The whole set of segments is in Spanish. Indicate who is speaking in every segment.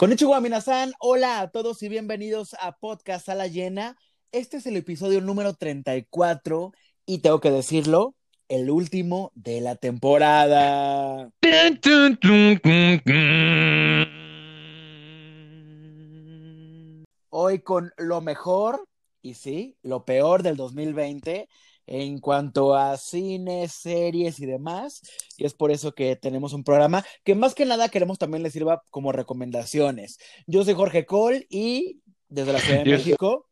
Speaker 1: Konnichiwa Minasan, hola a todos y bienvenidos a Podcast a la Llena. Este es el episodio número 34 y tengo que decirlo, el último de la temporada. Hoy con lo mejor y sí, lo peor del 2020 en cuanto a cine, series y demás. Y es por eso que tenemos un programa que más que nada queremos también les sirva como recomendaciones. Yo soy Jorge Cole y desde la Ciudad de México.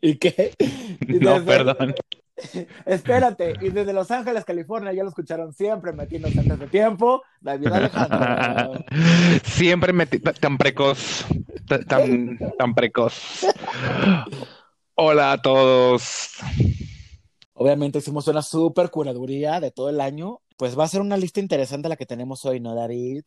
Speaker 1: ¿Y qué?
Speaker 2: no, perdón.
Speaker 1: Espérate, y desde Los Ángeles, California, ya lo escucharon siempre metiéndose antes de tiempo, David Alejandro.
Speaker 2: Siempre tan precoz, tan, tan precoz. Hola a todos.
Speaker 1: Obviamente hicimos una super curaduría de todo el año. Pues va a ser una lista interesante la que tenemos hoy, ¿no, David?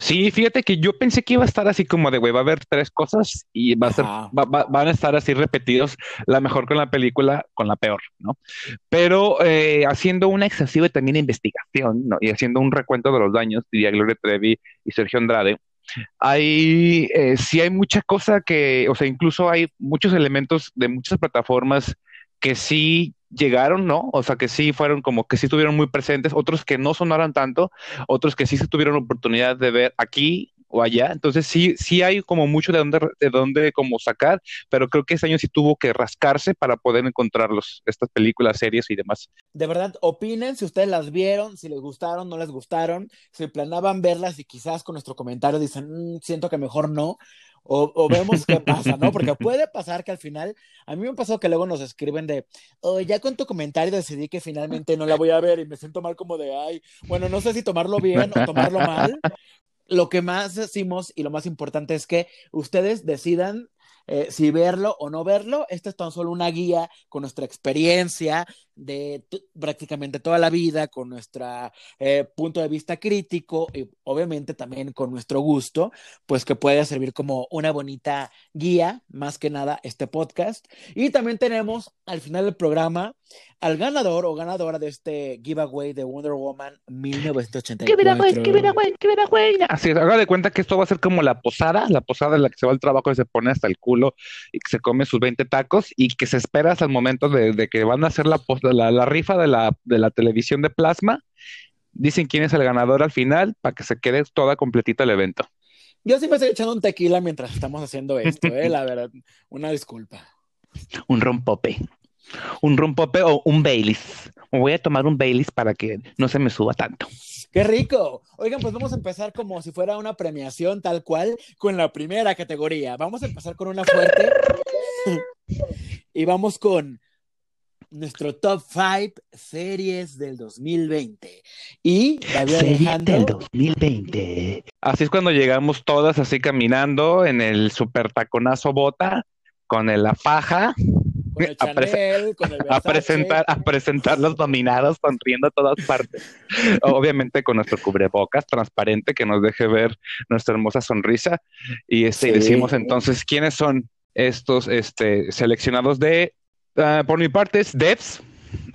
Speaker 2: Sí, fíjate que yo pensé que iba a estar así como de, güey, va a haber tres cosas y va a ser, van a estar así repetidos, la mejor con la película, con la peor, ¿no? Pero eh, haciendo una excesiva también investigación, ¿no? Y haciendo un recuento de los daños, diría Gloria Trevi y Sergio Andrade, hay, eh, sí hay mucha cosa que, o sea, incluso hay muchos elementos de muchas plataformas que sí llegaron, ¿no? O sea, que sí fueron como que sí estuvieron muy presentes, otros que no sonaron tanto, otros que sí se tuvieron oportunidad de ver aquí o allá. Entonces sí, sí hay como mucho de dónde, de dónde como sacar, pero creo que este año sí tuvo que rascarse para poder encontrarlos, estas películas, series y demás.
Speaker 1: De verdad, opinen si ustedes las vieron, si les gustaron, no les gustaron, si planaban verlas y quizás con nuestro comentario dicen, mm, siento que mejor no. O, vemos qué pasa, ¿no? Porque puede pasar que al final, a mí me ha pasado que luego nos escriben de, oh, ya con tu comentario decidí que finalmente no la voy a ver y me siento mal como de, ay, bueno, no sé si tomarlo bien o tomarlo mal, lo que más decimos y lo más importante es que ustedes decidan eh, si verlo o no verlo. Esta es tan solo una guía con nuestra experiencia de prácticamente toda la vida, con nuestro eh, punto de vista crítico y obviamente también con nuestro gusto, pues que puede servir como una bonita guía, más que nada, este podcast. Y también tenemos al final del programa al ganador o ganadora de este giveaway de Wonder Woman 1984. ¡Qué
Speaker 2: güey! ¡Qué güey! ¡Qué güey! Así haga de cuenta que esto va a ser como la posada, la posada en la que se va al trabajo y se pone hasta el culo y que se come sus 20 tacos y que se espera hasta el momento de, que van a hacer la, la, rifa de la, de la televisión de plasma. Dicen quién es el ganador al final para que se quede toda completita el evento.
Speaker 1: Yo sí me estoy echando un tequila mientras estamos haciendo esto, ¿eh? la verdad. Una disculpa.
Speaker 2: Un rompope un rompope o un Baileys. Me voy a tomar un Baileys para que no se me suba tanto.
Speaker 1: ¡Qué rico! Oigan, pues vamos a empezar como si fuera una premiación tal cual con la primera categoría. Vamos a empezar con una fuerte. y vamos con nuestro top 5 series del 2020. Y
Speaker 2: David del 2020. Así es cuando llegamos todas así caminando en el super taconazo bota con la faja a, presentar, a presentar los dominados sonriendo a todas partes. Obviamente con nuestro cubrebocas transparente que nos deje ver nuestra hermosa sonrisa. Y este, decimos entonces quiénes son estos este, seleccionados de, ah, por mi parte, es Devs,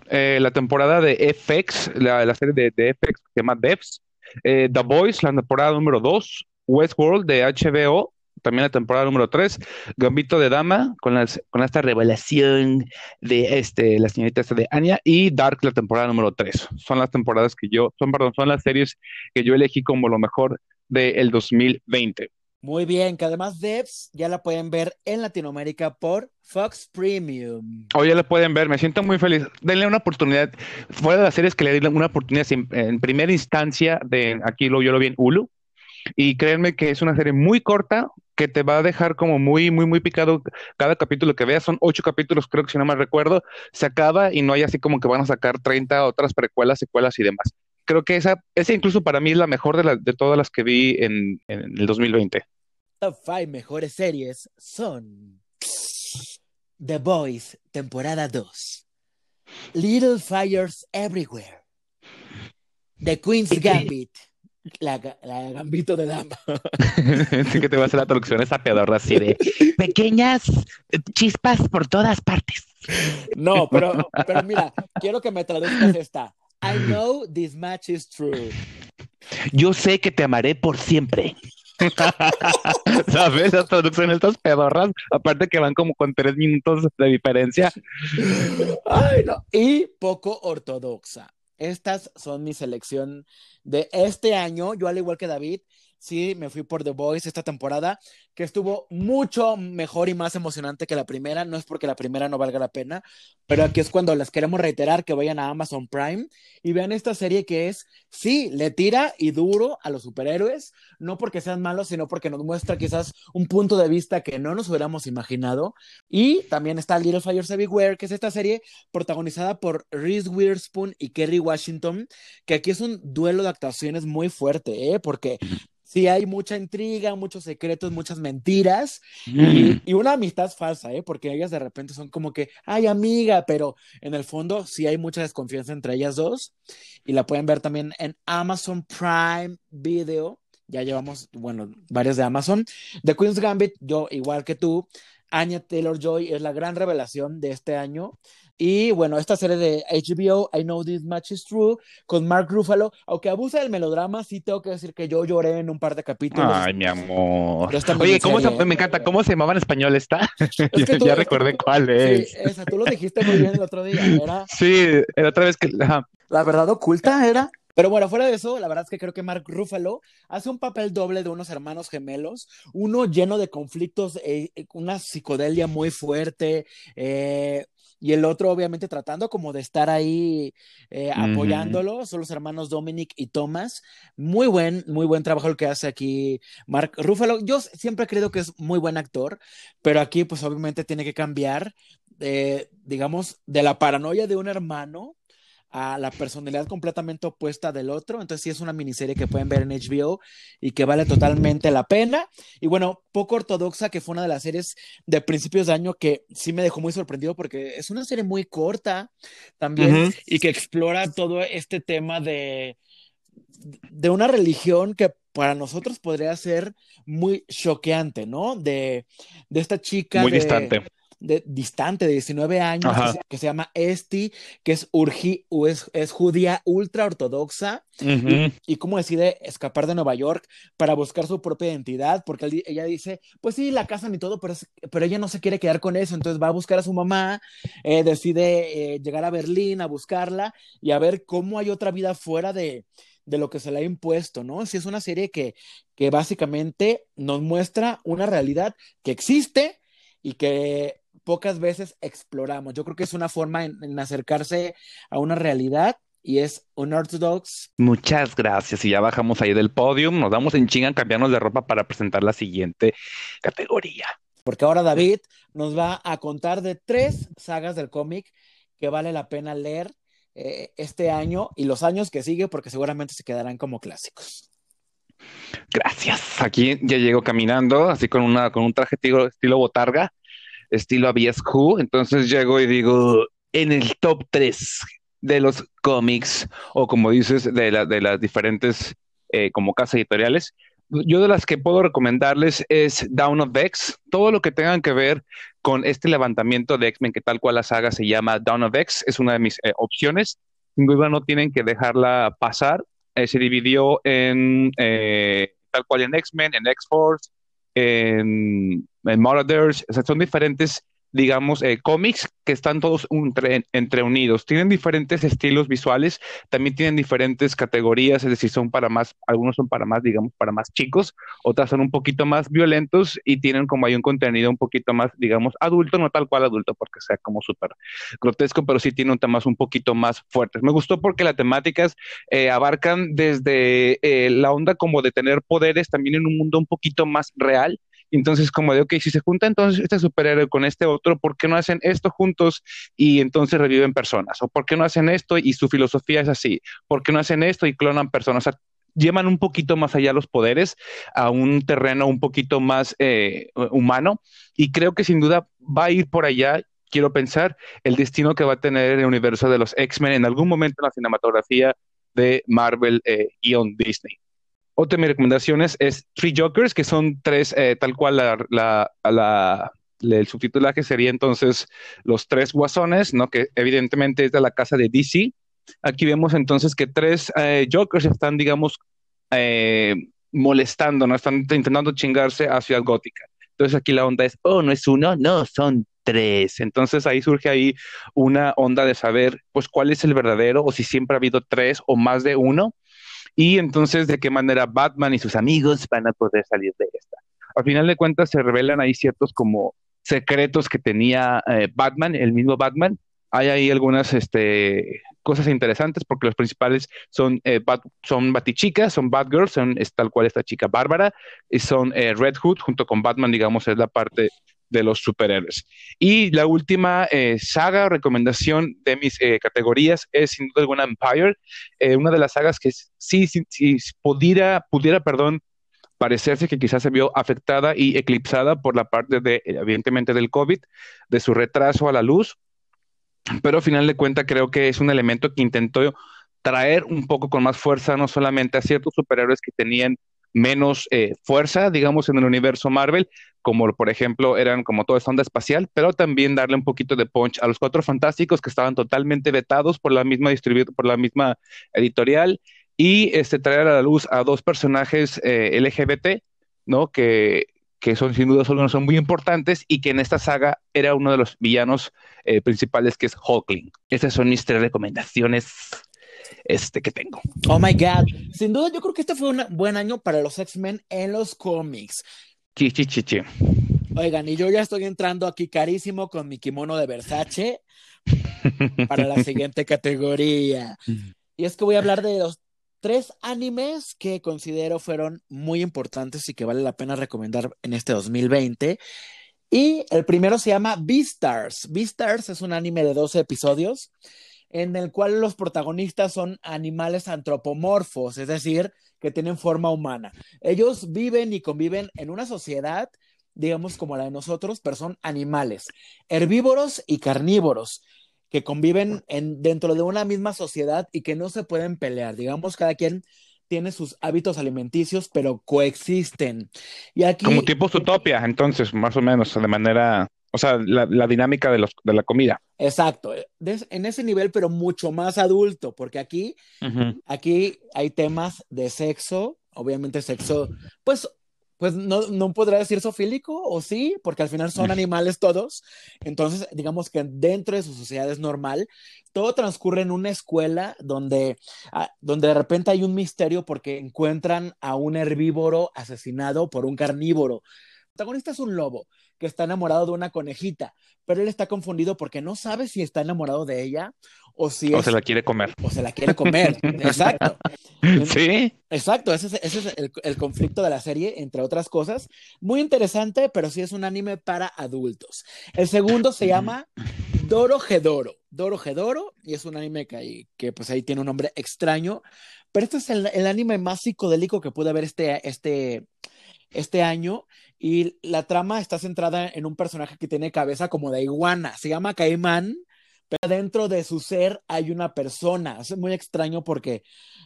Speaker 2: eh, la temporada de FX, la, serie de, de, FX que se llama Devs, eh, The Boys, la temporada número 2, Westworld de HBO, también la temporada número 3, Gambito de Dama, con, las, con esta revelación de este, la señorita de Anya, y Dark, la temporada número 3. Son las temporadas que yo, son, perdón, son las series que yo elegí como lo mejor del 2020.
Speaker 1: Muy bien, que además Devs ya la pueden ver en Latinoamérica por Fox Premium.
Speaker 2: O ya la pueden ver, me siento muy feliz. Denle una oportunidad. Fue de las series que le di una oportunidad en, primera instancia de aquí lo yo lo vi en Hulu y créanme que es una serie muy corta que te va a dejar como muy, muy, muy picado cada capítulo que veas. Son ocho capítulos, creo que si no me recuerdo. Se acaba y no hay así como que van a sacar 30 otras precuelas, secuelas y demás. Creo que esa, esa incluso para mí es la mejor de, de todas las que vi en, en el 2020.
Speaker 1: Top 5 mejores series son The Boys, temporada 2. Little Fires Everywhere. The Queen's Gambit. La, gambito de dama.
Speaker 2: sí que te va a hacer la traducción esa pedorra así de pequeñas chispas por todas partes.
Speaker 1: No, pero, pero mira, quiero que me traduzcas esta. I know this match is true.
Speaker 2: Yo sé que te amaré por siempre. ¿Sabes? Las traducciones estas pedorras, aparte que van como con tres minutos de diferencia.
Speaker 1: Ay, no. Y poco ortodoxa. Estas son mi selección de este año. Yo, al igual que David, sí me fui por The Voice esta temporada, que estuvo mucho mejor y más emocionante que la primera. No es porque la primera no valga la pena, pero aquí es cuando les queremos reiterar que vayan a Amazon Prime y vean esta serie que es, sí, le tira y duro a los superhéroes, no porque sean malos, sino porque nos muestra quizás un punto de vista que no nos hubiéramos imaginado. Y también está Little Fires Everywhere, que es esta serie protagonizada por Reese Witherspoon y Kerry Washington, que aquí es un duelo de actuaciones muy fuerte, ¿eh? porque sí hay mucha intriga, muchos secretos, muchas mentiras y, y, una amistad falsa, ¿eh? Porque ellas de repente son como que, ay amiga, pero en el fondo sí hay mucha desconfianza entre ellas dos y la pueden ver también en Amazon Prime Video. Ya llevamos, bueno, varias de Amazon. The Queen's Gambit, yo igual que tú, Anya Taylor Joy es la gran revelación de este año. Y bueno, esta serie de HBO, I Know This Much Is True, con Mark Ruffalo, aunque abusa del melodrama, sí tengo que decir que yo lloré en un par de capítulos.
Speaker 2: Ay, mi amor. Oye, ¿cómo se, me encanta, ¿cómo se llamaba en español esta? ya recordé cuál es.
Speaker 1: Sí, esa, tú lo dijiste muy bien el otro día, ¿era?
Speaker 2: Sí, era otra vez que...
Speaker 1: La verdad oculta era. Pero bueno, fuera de eso, la verdad es que creo que Mark Ruffalo hace un papel doble de unos hermanos gemelos, uno lleno de conflictos, eh, una psicodelia muy fuerte, eh, y el otro obviamente tratando como de estar ahí eh, apoyándolo, son los hermanos Dominic y Thomas. Muy buen, muy buen trabajo el que hace aquí Mark Ruffalo. Yo siempre he creído que es muy buen actor, pero aquí pues obviamente tiene que cambiar, eh, digamos, de la paranoia de un hermano a la personalidad completamente opuesta del otro. Entonces sí es una miniserie que pueden ver en HBO y que vale totalmente la pena. Y bueno, poco ortodoxa, que fue una de las series de principios de año que sí me dejó muy sorprendido porque es una serie muy corta también y que explora todo este tema de, de una religión que para nosotros podría ser muy choqueante, ¿no? De, de esta chica.
Speaker 2: Muy distante
Speaker 1: de, distante de 19 años que se, llama Esti, que es, urgi, es, es judía ultra ortodoxa y, cómo decide escapar de Nueva York para buscar su propia identidad, porque ella dice, pues sí, la casan y todo, pero, pero ella no se quiere quedar con eso, entonces va a buscar a su mamá, eh, decide eh, llegar a Berlín a buscarla y a ver cómo hay otra vida fuera de, de lo que se le ha impuesto, ¿no? Si es una serie que, que básicamente nos muestra una realidad que existe y que pocas veces exploramos. Yo creo que es una forma en, acercarse a una realidad y es Unorthodox.
Speaker 2: Muchas gracias. Y ya bajamos ahí del podium, nos damos en chinga, cambiarnos de ropa para presentar la siguiente categoría.
Speaker 1: Porque ahora David nos va a contar de tres sagas del cómic que vale la pena leer eh, este año y los años que sigue, porque seguramente se quedarán como clásicos.
Speaker 2: Gracias. Aquí ya llego caminando, así con, una, con un traje estilo botarga estilo Abias Who. Entonces llego y digo, en el top 3 de los cómics, o como dices, de las diferentes eh, como casas editoriales, yo de las que puedo recomendarles es Down of X, todo lo que tengan que ver con este levantamiento de X-Men, que tal cual la saga se llama Down of X, es una de mis eh, opciones. Sin duda no tienen que dejarla pasar. Eh, se dividió en tal cual en X-Men, en X-Force, en, en Marauders, o sea, son diferentes digamos, eh, cómics que están todos entre, unidos. Tienen diferentes estilos visuales, también tienen diferentes categorías, es decir, son para más, algunos son para más, digamos, para más chicos, otras son un poquito más violentos y tienen como hay un contenido un poquito más, digamos, adulto, no tal cual adulto porque sea como súper grotesco, pero sí tiene un temas un poquito más fuertes. Me gustó porque las temáticas eh, abarcan desde eh, la onda como de tener poderes también en un mundo un poquito más real entonces, como de, ok, si se junta entonces este superhéroe con este otro, ¿por qué no hacen esto juntos y entonces reviven personas? ¿O por qué no hacen esto y su filosofía es así? ¿Por qué no hacen esto y clonan personas? Llevan un poquito más allá los poderes a un terreno un poquito más eh, humano y creo que sin duda va a ir por allá. Quiero pensar el destino que va a tener el universo de los X-Men en algún momento en la cinematografía de Marvel eh, y on Disney. Otra de mis recomendaciones es Three Jokers, que son tres, eh, tal cual la, el subtitulaje sería entonces los tres guasones, ¿no? Que evidentemente es de la casa de DC. Aquí vemos entonces que tres eh, Jokers están, digamos, eh, molestando, ¿no? Están intentando chingarse a Ciudad Gótica. Entonces aquí la onda es, oh, no es uno, no, son tres. Entonces ahí surge ahí una onda de saber, pues, cuál es el verdadero o si siempre ha habido tres o más de uno. Y entonces de qué manera Batman y sus amigos van a poder salir de esta. Al final de cuentas se revelan ahí ciertos como secretos que tenía eh, Batman, el mismo Batman. Hay ahí algunas este, cosas interesantes porque los principales son, eh, son Batichicas, son Batgirls, son es tal cual esta chica Bárbara, y son eh, Red Hood junto con Batman, digamos, es la parte de los superhéroes. Y la última eh, saga o recomendación de mis categorías es sin duda alguna Empire, una de las sagas que sí, sí, sí, pudiera, pudiera, perdón, parecerse que quizás se vio afectada y eclipsada por la parte de, evidentemente, del COVID, de su retraso a la luz, pero al final de cuentas creo que es un elemento que intentó traer un poco con más fuerza, no solamente a ciertos superhéroes que tenían menos eh, fuerza, digamos, en el universo Marvel, como por ejemplo eran como toda esta onda espacial, pero también darle un poquito de punch a los cuatro fantásticos que estaban totalmente vetados por la misma por la misma editorial, y este, traer a la luz a dos personajes eh, LGBT, ¿no? Que, que son sin duda solo son muy importantes y que en esta saga era uno de los villanos eh, principales que es Hulkling. Esas son mis tres recomendaciones este, que tengo.
Speaker 1: Oh my God. Sin duda, yo creo que este fue un buen año para los X-Men en los cómics.
Speaker 2: Sí, sí, sí, sí.
Speaker 1: Oigan, y yo ya estoy entrando aquí carísimo con mi kimono de Versace para la siguiente categoría. Y es que voy a hablar de los tres animes que considero fueron muy importantes y que vale la pena recomendar en este 2020. Y el primero se llama Beastars. Beastars es un anime de 12 episodios en el cual los protagonistas son animales antropomorfos, es decir, que tienen forma humana. Ellos viven y conviven en una sociedad, digamos como la de nosotros, pero son animales, herbívoros y carnívoros que conviven en, dentro de una misma sociedad y que no se pueden pelear. Digamos, cada quien tiene sus hábitos alimenticios, pero coexisten. Y aquí...
Speaker 2: Como tipo utopia, entonces, más o menos, de manera, o sea, la, dinámica de, los, de la comida.
Speaker 1: Exacto, en ese nivel, pero mucho más adulto, porque aquí, aquí hay temas de sexo, obviamente sexo, pues pues no, no podrá decir sofílico, o sí, porque al final son animales todos. Entonces, digamos que dentro de su sociedad es normal. Todo transcurre en una escuela donde, ah, donde de repente hay un misterio porque encuentran a un herbívoro asesinado por un carnívoro. El protagonista es un lobo que está enamorado de una conejita, pero él está confundido porque no sabe si está enamorado de ella o si
Speaker 2: o se la quiere comer.
Speaker 1: O se la quiere comer, exacto.
Speaker 2: Sí.
Speaker 1: Exacto, ese es, ese es el, conflicto de la serie, entre otras cosas. Muy interesante, pero sí es un anime para adultos. El segundo se llama Doro Gedoro. Doro Gedoro, y es un anime que, que pues ahí tiene un nombre extraño, pero este es el, el anime más psicodélico que pude ver este, este, este año y la trama está centrada en un personaje que tiene cabeza como de iguana, se llama Caimán, pero dentro de su ser hay una persona. Es muy extraño porque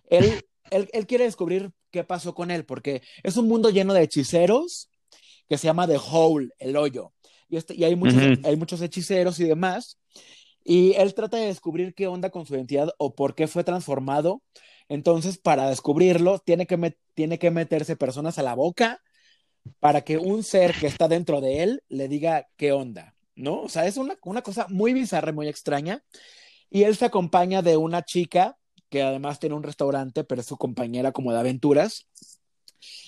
Speaker 1: él, él, quiere descubrir qué pasó con él, porque es un mundo lleno de hechiceros que se llama The Hole, el hoyo. Y, este, y hay, muchos, hay muchos hechiceros y demás. Y él trata de descubrir qué onda con su identidad o por qué fue transformado. Entonces, para descubrirlo, tiene que, tiene que meterse personas a la boca para que un ser que está dentro de él le diga qué onda. ¿no? O sea, es una, cosa muy bizarra, muy extraña. Y él se acompaña de una chica que además tiene un restaurante, pero es su compañera como de aventuras.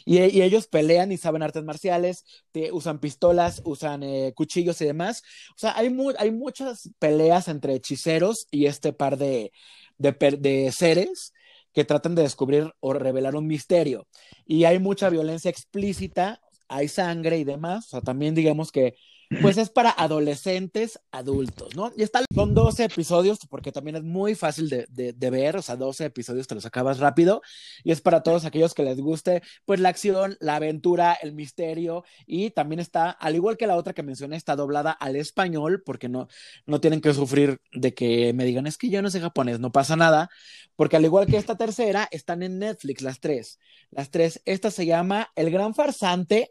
Speaker 1: Y, ellos pelean y saben artes marciales, usan pistolas, usan eh, cuchillos y demás. O sea, hay, hay muchas peleas entre hechiceros y este par de, de seres que tratan de descubrir o revelar un misterio. Y hay mucha violencia explícita, hay sangre y demás. O sea, también digamos que pues es para adolescentes adultos, ¿no? Y está, son 12 episodios, porque también es muy fácil de, de, ver, o sea, 12 episodios te los acabas rápido, y es para todos aquellos que les guste, pues la acción, la aventura, el misterio, y también está, al igual que la otra que mencioné, está doblada al español, porque no, no tienen que sufrir de que me digan, es que yo no sé japonés, no pasa nada, porque al igual que esta tercera, están en Netflix las tres, las tres, esta se llama El Gran Farsante,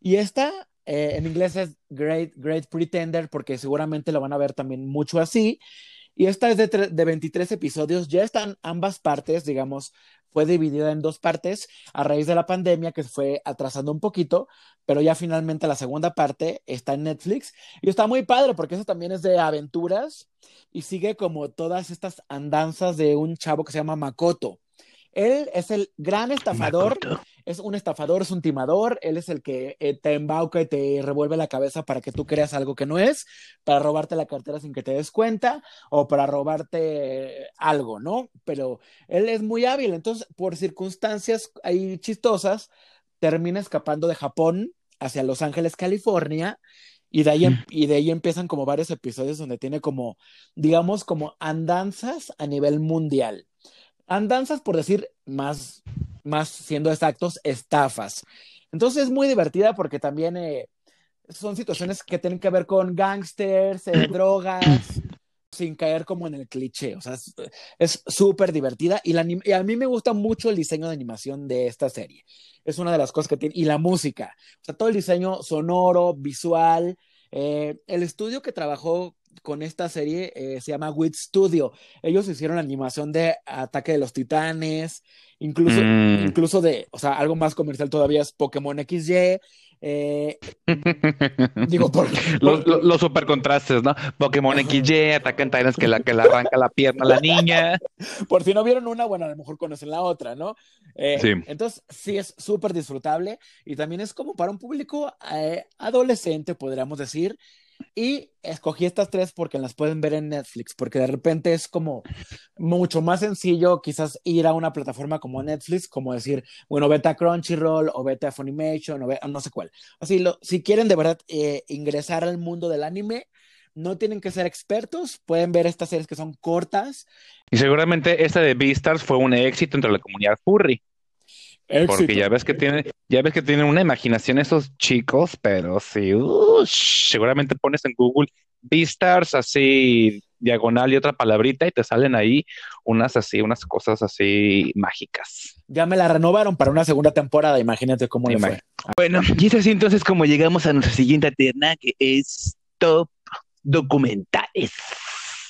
Speaker 1: y esta eh, en inglés es Great, Great Pretender porque seguramente lo van a ver también mucho así. Y esta es de, de 23 episodios, ya están ambas partes, digamos, fue dividida en dos partes a raíz de la pandemia que fue atrasando un poquito, pero ya finalmente la segunda parte está en Netflix y está muy padre porque eso también es de aventuras y sigue como todas estas andanzas de un chavo que se llama Makoto. Él es el gran estafador, es un estafador, es un timador, él es el que eh, te embauca y te revuelve la cabeza para que tú creas algo que no es, para robarte la cartera sin que te des cuenta o para robarte algo, ¿no? Pero él es muy hábil, entonces por circunstancias ahí chistosas, termina escapando de Japón hacia Los Ángeles, California, y de, ahí, em, y de ahí empiezan como varios episodios donde tiene como, digamos, como andanzas a nivel mundial andanzas, por decir más, más siendo exactos, estafas. Entonces es muy divertida porque también eh, son situaciones que tienen que ver con gangsters, eh, drogas, sin caer como en el cliché. O sea, es súper divertida y, y, a mí me gusta mucho el diseño de animación de esta serie. Es una de las cosas que tiene. Y la música. O sea, todo el diseño sonoro, visual. Eh, el estudio que trabajó con esta serie eh, se llama Wit Studio. Ellos hicieron animación de Ataque de los Titanes, incluso, mm. incluso de, o sea, algo más comercial todavía es Pokémon XY. Eh,
Speaker 2: digo, por, Los, super contrastes, ¿no? Pokémon XY, Ataque en Titans que, la, que le arranca la pierna a la niña.
Speaker 1: Por si no vieron una, bueno, a lo mejor conocen la otra, ¿no? Eh, sí. Entonces, sí es súper disfrutable y también es como para un público adolescente, podríamos decir. Y escogí estas tres porque las pueden ver en Netflix, porque de repente es como mucho más sencillo quizás ir a una plataforma como Netflix, como decir, bueno, vete a Crunchyroll o vete a Funimation o no sé cuál. Así, lo, si quieren de verdad eh, ingresar al mundo del anime, no tienen que ser expertos, pueden ver estas series que son cortas.
Speaker 2: Y seguramente esta de Beastars fue un éxito entre la comunidad furry. Porque ya ves que tiene, ya ves que tienen una imaginación esos chicos, pero sí, seguramente pones en Google Beastars así diagonal y otra palabrita y te salen ahí unas así, unas cosas así mágicas.
Speaker 1: Ya me la renovaron para una segunda temporada, imagínate cómo le fue.
Speaker 2: Bueno, y es así entonces como llegamos a nuestra siguiente terna, que es Top Documentales.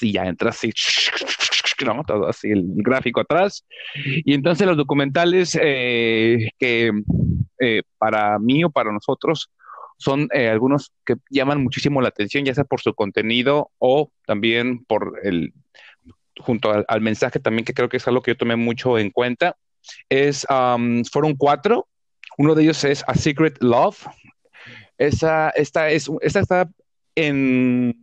Speaker 2: Y ya entras así ¿no? Todo así, el gráfico atrás. Y entonces los documentales eh, que eh, para mí o para nosotros son eh, algunos que llaman muchísimo la atención, ya sea por su contenido o también por el, junto al, mensaje también, que creo que es algo que yo tomé mucho en cuenta, es, fueron cuatro, uno de ellos es A Secret Love, esa, esta, es, esta está en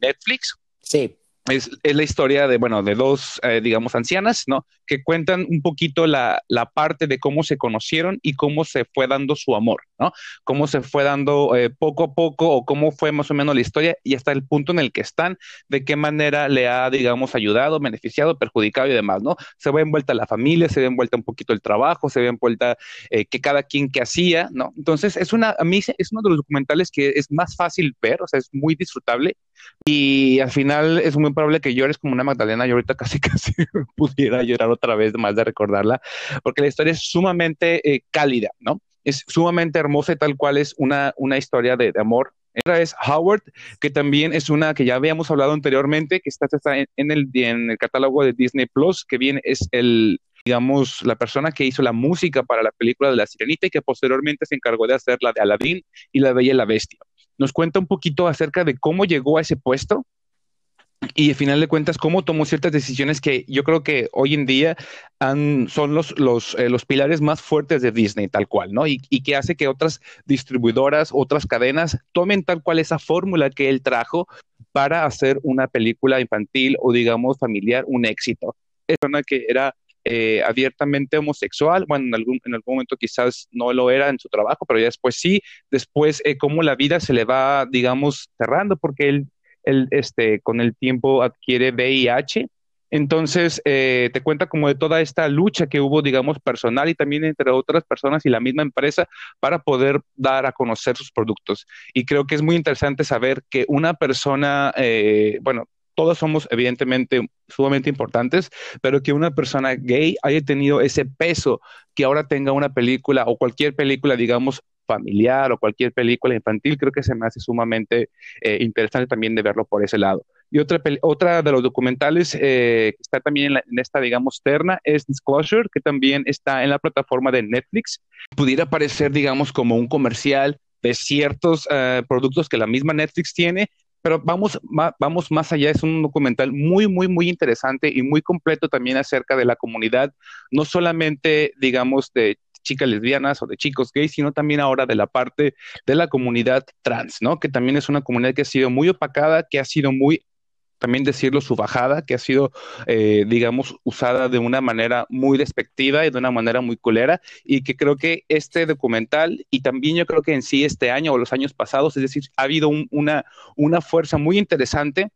Speaker 2: Netflix.
Speaker 1: Sí
Speaker 2: es, la historia de, bueno, de dos, eh, digamos, ancianas, ¿no? Que cuentan un poquito la, parte de cómo se conocieron y cómo se fue dando su amor, ¿no? Cómo se fue dando eh, poco a poco o cómo fue más o menos la historia y hasta el punto en el que están, de qué manera le ha, digamos, ayudado, beneficiado, perjudicado y demás, ¿no? Se ve envuelta la familia, se ve envuelta un poquito el trabajo, se ve envuelta eh, que cada quien que hacía, ¿no? Entonces, es una, a mí es uno de los documentales que es más fácil ver, o sea, es muy disfrutable y al final es muy probable que llores como una Magdalena. Yo ahorita casi casi pudiera llorar otra vez más de recordarla, porque la historia es sumamente eh, cálida, ¿no? Es sumamente hermosa tal cual es una, una historia de, amor otra es Howard, que también es una que ya habíamos hablado anteriormente, que está, está en, el, en el catálogo de Disney Plus, que bien es el, digamos, la persona que hizo la música para la película de La Sirenita y que posteriormente se encargó de hacer la de Aladdin y La Bella y la Bestia nos cuenta un poquito acerca de cómo llegó a ese puesto y al final de cuentas cómo tomó ciertas decisiones que yo creo que hoy en día son eh, los, pilares más fuertes de Disney, tal cual, ¿no? Y, y, que hace que otras distribuidoras, otras cadenas tomen tal cual esa fórmula que él trajo para hacer una película infantil o digamos familiar un éxito. Es una que era eh, abiertamente homosexual, bueno, en algún, en algún momento quizás no lo era en su trabajo, pero ya después sí, después eh, cómo la vida se le va, digamos, cerrando porque él, él este, con el tiempo adquiere VIH. Entonces, eh, te cuenta como de toda esta lucha que hubo, digamos, personal y también entre otras personas y la misma empresa para poder dar a conocer sus productos. Y creo que es muy interesante saber que una persona, bueno, todos somos evidentemente sumamente importantes, pero que una persona gay haya tenido ese peso, que ahora tenga una película o cualquier película, digamos, familiar o cualquier película infantil, creo que se me hace sumamente eh, interesante también de verlo por ese lado. Y otra, otra de los documentales eh, que está también en, esta, digamos, terna es Disclosure, que también está en la plataforma de Netflix. Pudiera parecer, digamos, como un comercial de ciertos eh, productos que la misma Netflix tiene, pero vamos, vamos más allá, es un documental muy, muy, muy interesante y muy completo también acerca de la comunidad, no solamente, digamos, de chicas lesbianas o de chicos gays, sino también ahora de la parte de la comunidad trans, ¿no? Que también es una comunidad que ha sido muy opacada, que ha sido muy también decirlo, su bajada, que ha sido, eh, digamos, usada de una manera muy despectiva y de una manera muy culera, y que creo que este documental, y también yo creo que en sí este año o los años pasados, es decir, ha habido una, una fuerza muy interesante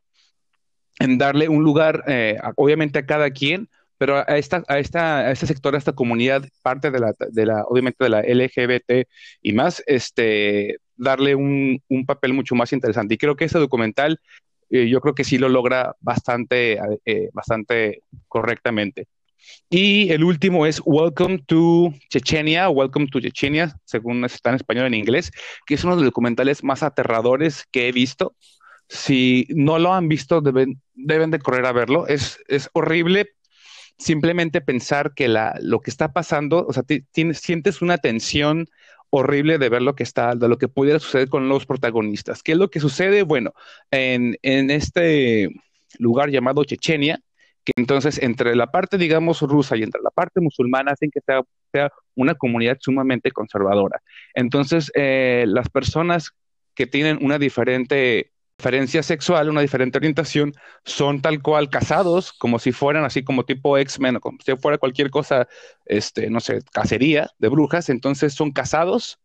Speaker 2: en darle un lugar, eh, obviamente, a cada quien, pero a esta, a esta, a este sector, a esta comunidad, parte de la, de la, obviamente de la LGBT y más, este, darle un, un papel mucho más interesante. Y creo que este documental, eh, yo creo que sí lo logra bastante, eh, bastante correctamente. Y el último es Welcome to Chechenia, Welcome to Chechenia, según está en español en inglés, que es uno de los documentales más aterradores que he visto. Si no lo han visto, deben, deben de correr a verlo. Es, es horrible simplemente pensar que la, lo que está pasando, o sea, sientes una tensión horrible de ver lo que está, de lo que pudiera suceder con los protagonistas. ¿Qué es lo que sucede? Bueno, en, en este lugar llamado Chechenia, que entonces entre la parte, digamos, rusa y entre la parte musulmana hacen que sea, una comunidad sumamente conservadora. Entonces, eh, las personas que tienen una diferente diferencia sexual, una diferente orientación, son tal cual casados, como si fueran así como tipo X-Men, o como si fuera cualquier cosa, este, no sé, cacería de brujas, entonces son casados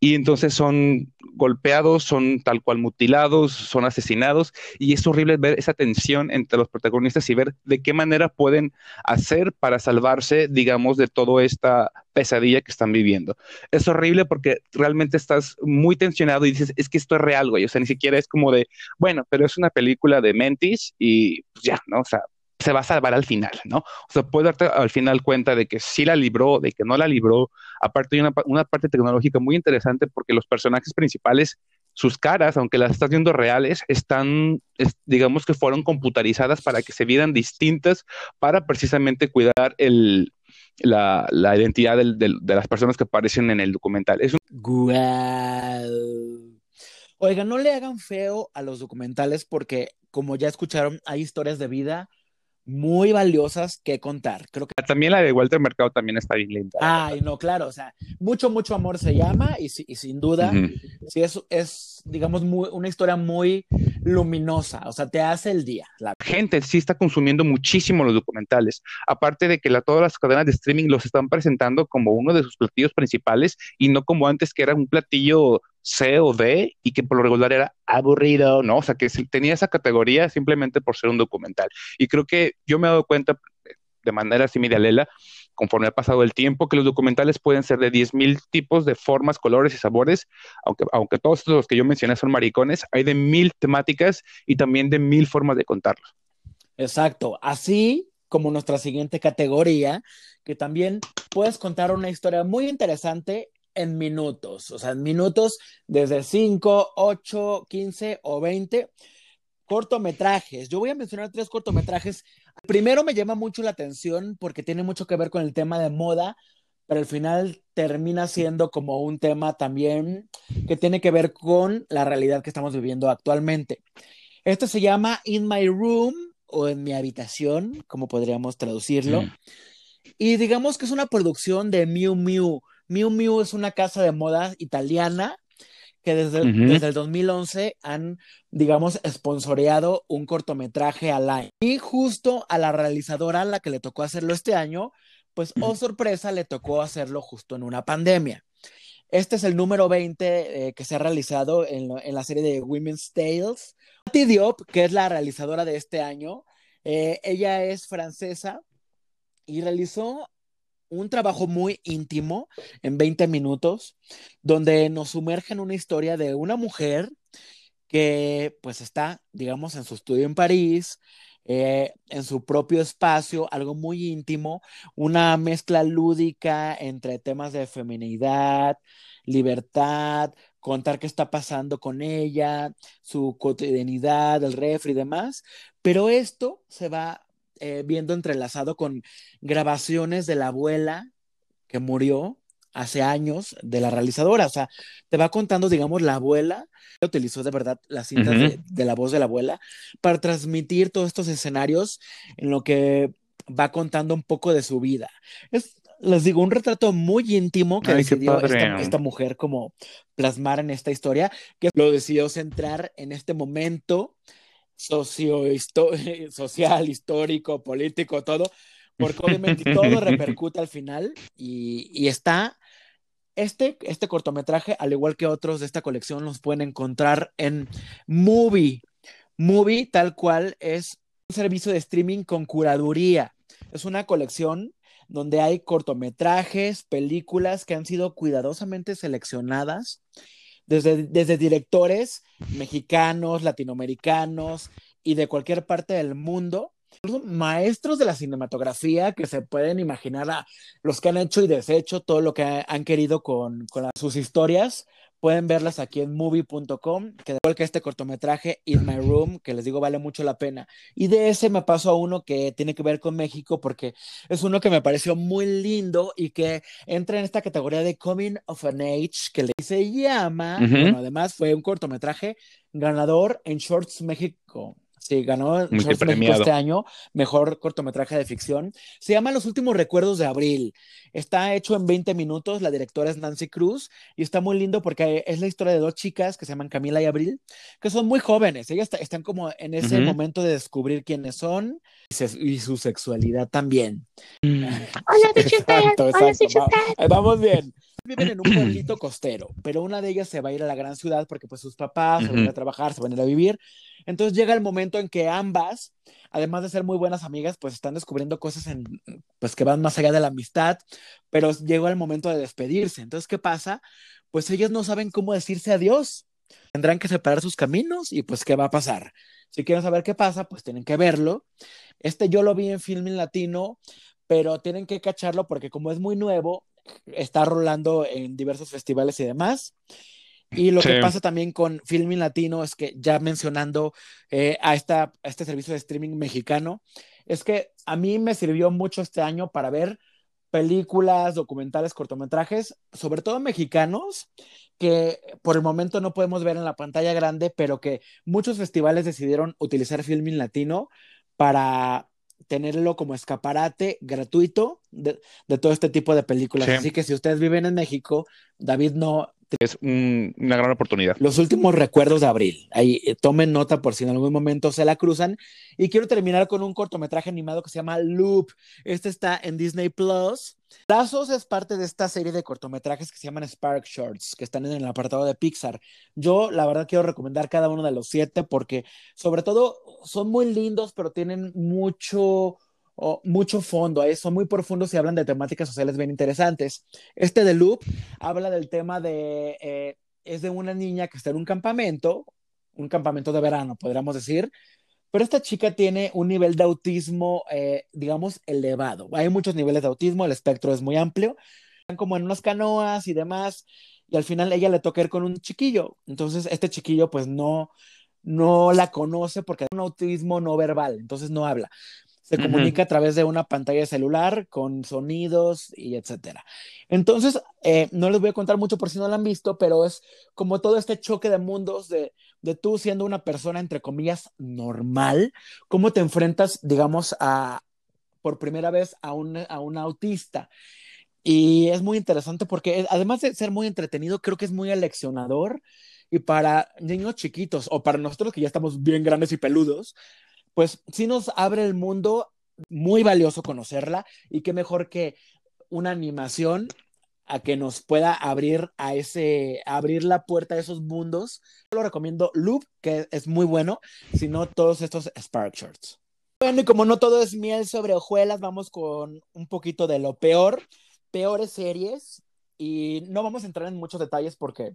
Speaker 2: y entonces son golpeados, son tal cual mutilados, son asesinados y es horrible ver esa tensión entre los protagonistas y ver de qué manera pueden hacer para salvarse, digamos, de toda esta pesadilla que están viviendo. Es horrible porque realmente estás muy tensionado y dices, es que esto es real, güey, o sea, ni siquiera es como de, bueno, pero es una película de Mentis y pues ya, ¿no? O sea, se va a salvar al final, ¿no? O sea, puedes darte al final cuenta de que sí la libró, de que no la libró. Aparte hay una, parte tecnológica muy interesante porque los personajes principales, sus caras, aunque las estás viendo reales, están, digamos que fueron computarizadas para que se vieran distintas para precisamente cuidar el, la, identidad de las personas que aparecen en el documental. Es un...
Speaker 1: Oiga, no le hagan feo a los documentales porque, como ya escucharon, hay historias de vida muy valiosas que contar. Creo que
Speaker 2: también la de Walter Mercado también está bien linda.
Speaker 1: Ay, no, claro, o sea, mucho, mucho amor se llama y, sin duda, sí es, es digamos, muy, una historia muy luminosa, o sea, te hace el día.
Speaker 2: La gente sí está consumiendo muchísimo los documentales, aparte de que la, todas las cadenas de streaming los están presentando como uno de sus platillos principales y no como antes que era un platillo C o D y que por lo regular era aburrido, ¿no? O sea, que tenía esa categoría simplemente por ser un documental. Y creo que yo me he dado cuenta de manera así lela, conforme ha pasado el tiempo, que los documentales pueden ser de 10.000 tipos de formas, colores y sabores, aunque, aunque todos los que yo mencioné son maricones, hay de mil temáticas y también de mil formas de contarlos.
Speaker 1: Exacto, así como nuestra siguiente categoría, que también puedes contar una historia muy interesante en minutos, o sea, en minutos desde 5, 8, 15 o 20 cortometrajes. Yo voy a mencionar tres cortometrajes. Primero me llama mucho la atención porque tiene mucho que ver con el tema de moda, pero al final termina siendo como un tema también que tiene que ver con la realidad que estamos viviendo actualmente. Este se llama In My Room o En mi habitación, como podríamos traducirlo. Mm. Y digamos que es una producción de Miu Miu. Miu Miu es una casa de moda italiana que desde, desde el 2011 han, digamos, esponsoreado un cortometraje al año. Y justo a la realizadora, a la que le tocó hacerlo este año, pues, oh sorpresa, le tocó hacerlo justo en una pandemia. Este es el número 20 eh, que se ha realizado en, en, la serie de Women's Tales. Patti Diop, que es la realizadora de este año, eh, ella es francesa y realizó un trabajo muy íntimo en 20 minutos, donde nos sumerge en una historia de una mujer que pues está, digamos, en su estudio en París, eh, en su propio espacio, algo muy íntimo, una mezcla lúdica entre temas de feminidad, libertad, contar qué está pasando con ella, su cotidianidad, el refri y demás, pero esto se va eh, viendo entrelazado con grabaciones de la abuela que murió hace años de la realizadora. O sea, te va contando, digamos, la abuela utilizó de verdad las cintas de, la voz de la abuela para transmitir todos estos escenarios en lo que va contando un poco de su vida. Es, les digo, un retrato muy íntimo que decidió esta, mujer como plasmar en esta historia, que lo decidió centrar en este momento socio social, histórico, político, todo, porque obviamente todo repercute al final y, y está este, este cortometraje, al igual que otros de esta colección, los pueden encontrar en Movie. Movie, tal cual, es un servicio de streaming con curaduría. Es una colección donde hay cortometrajes, películas que han sido cuidadosamente seleccionadas desde, desde directores mexicanos, latinoamericanos y de cualquier parte del mundo maestros de la cinematografía que se pueden imaginar a los que han hecho y deshecho todo lo que han querido con, sus historias. Pueden verlas aquí en movie.com, que igual que este cortometraje In My Room, que les digo vale mucho la pena. Y de ese me paso a uno que tiene que ver con México, porque es uno que me pareció muy lindo y que entra en esta categoría de Coming of an Age, que se llama, bueno, además fue un cortometraje ganador en Shorts México Sí, ganó este año mejor cortometraje de ficción. Se llama Los últimos recuerdos de abril. Está hecho en 20 minutos. La directora es Nancy Cruz y está muy lindo porque es la historia de dos chicas que se llaman Camila y Abril, que son muy jóvenes. Ellas están como en ese momento de descubrir quiénes son y, su sexualidad también.
Speaker 3: Mm. Hola, exacto, exacto.
Speaker 1: vamos bien viven en un pueblito costero, pero una de ellas se va a ir a la gran ciudad porque pues sus papás se van a trabajar, se van a ir a vivir. Entonces llega el momento en que ambas, además de ser muy buenas amigas, pues están descubriendo cosas en, pues que van más allá de la amistad, pero llegó el momento de despedirse. Entonces, ¿qué pasa? Pues ellas no saben cómo decirse adiós. Tendrán que separar sus caminos y pues, ¿qué va a pasar? Si quieren saber qué pasa, pues tienen que verlo. Este yo lo vi en film en latino, pero tienen que cacharlo porque como es muy nuevo, está rolando en diversos festivales y demás. Y lo que pasa también con Filming Latino es que ya mencionando eh, a, esta, a este servicio de streaming mexicano, es que a mí me sirvió mucho este año para ver películas, documentales, cortometrajes, sobre todo mexicanos, que por el momento no podemos ver en la pantalla grande, pero que muchos festivales decidieron utilizar Filming Latino para tenerlo como escaparate gratuito de, todo este tipo de películas. Así que si ustedes viven en México, David no...
Speaker 2: Es una gran oportunidad.
Speaker 1: Los últimos recuerdos de abril. Ahí eh, tomen nota por si en algún momento se la cruzan. Y quiero terminar con un cortometraje animado que se llama Loop. Este está en Disney Plus. Lazos es parte de esta serie de cortometrajes que se llaman Spark Shorts, que están en el apartado de Pixar. Yo, la verdad, quiero recomendar cada uno de los siete porque, sobre todo, son muy lindos, pero tienen mucho, mucho fondo, ¿eh? son muy profundos y hablan de temáticas sociales bien interesantes. Este de Loop habla del tema de, eh, es de una niña que está en un campamento, un campamento de verano, podríamos decir, pero esta chica tiene un nivel de autismo, eh, digamos, elevado. Hay muchos niveles de autismo, el espectro es muy amplio. Están como en unas canoas y demás, y al final ella le toca ir con un chiquillo. Entonces, este chiquillo, pues no, no la conoce porque es un autismo no verbal, entonces no habla. Se comunica a través de una pantalla celular con sonidos y etcétera. Entonces, eh, no les voy a contar mucho por si no lo han visto, pero es como todo este choque de mundos de, de tú siendo una persona, entre comillas, normal, cómo te enfrentas, digamos, a, por primera vez a un, a un autista. Y es muy interesante porque además de ser muy entretenido, creo que es muy aleccionador. Y para niños chiquitos o para nosotros que ya estamos bien grandes y peludos, pues sí nos abre el mundo, muy valioso conocerla y qué mejor que una animación a que nos pueda abrir a ese, abrir la puerta a esos mundos. Yo lo recomiendo Loop, que es muy bueno, sino todos estos Spark Shorts. Bueno, y como no todo es miel sobre hojuelas, vamos con un poquito de lo peor, peores series, y no vamos a entrar en muchos detalles porque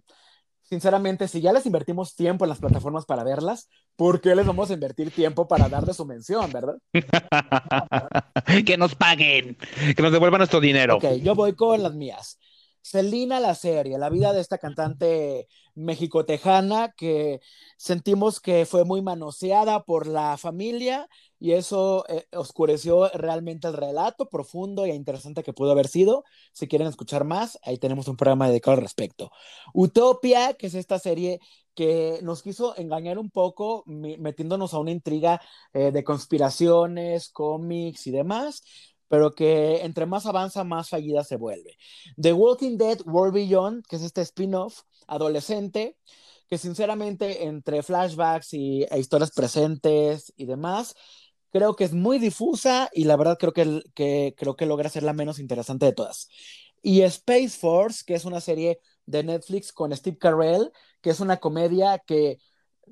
Speaker 1: sinceramente, si ya les invertimos tiempo en las plataformas para verlas, ¿por qué les vamos a invertir tiempo para darle su mención, verdad?
Speaker 2: que nos paguen, que nos devuelvan nuestro dinero.
Speaker 1: Ok, yo voy con las mías. Selina la serie, la vida de esta cantante mexicotejana que sentimos que fue muy manoseada por la familia y eso eh, oscureció realmente el relato profundo e interesante que pudo haber sido. Si quieren escuchar más, ahí tenemos un programa dedicado al respecto. Utopia, que es esta serie que nos quiso engañar un poco, metiéndonos a una intriga eh, de conspiraciones, cómics y demás pero que entre más avanza, más fallida se vuelve. The Walking Dead World Beyond, que es este spin-off adolescente, que sinceramente entre flashbacks y, e historias presentes y demás, creo que es muy difusa y la verdad creo que, creo que logra ser la menos interesante de todas. Y Space Force, que es una serie de Netflix con Steve Carell, que es una comedia que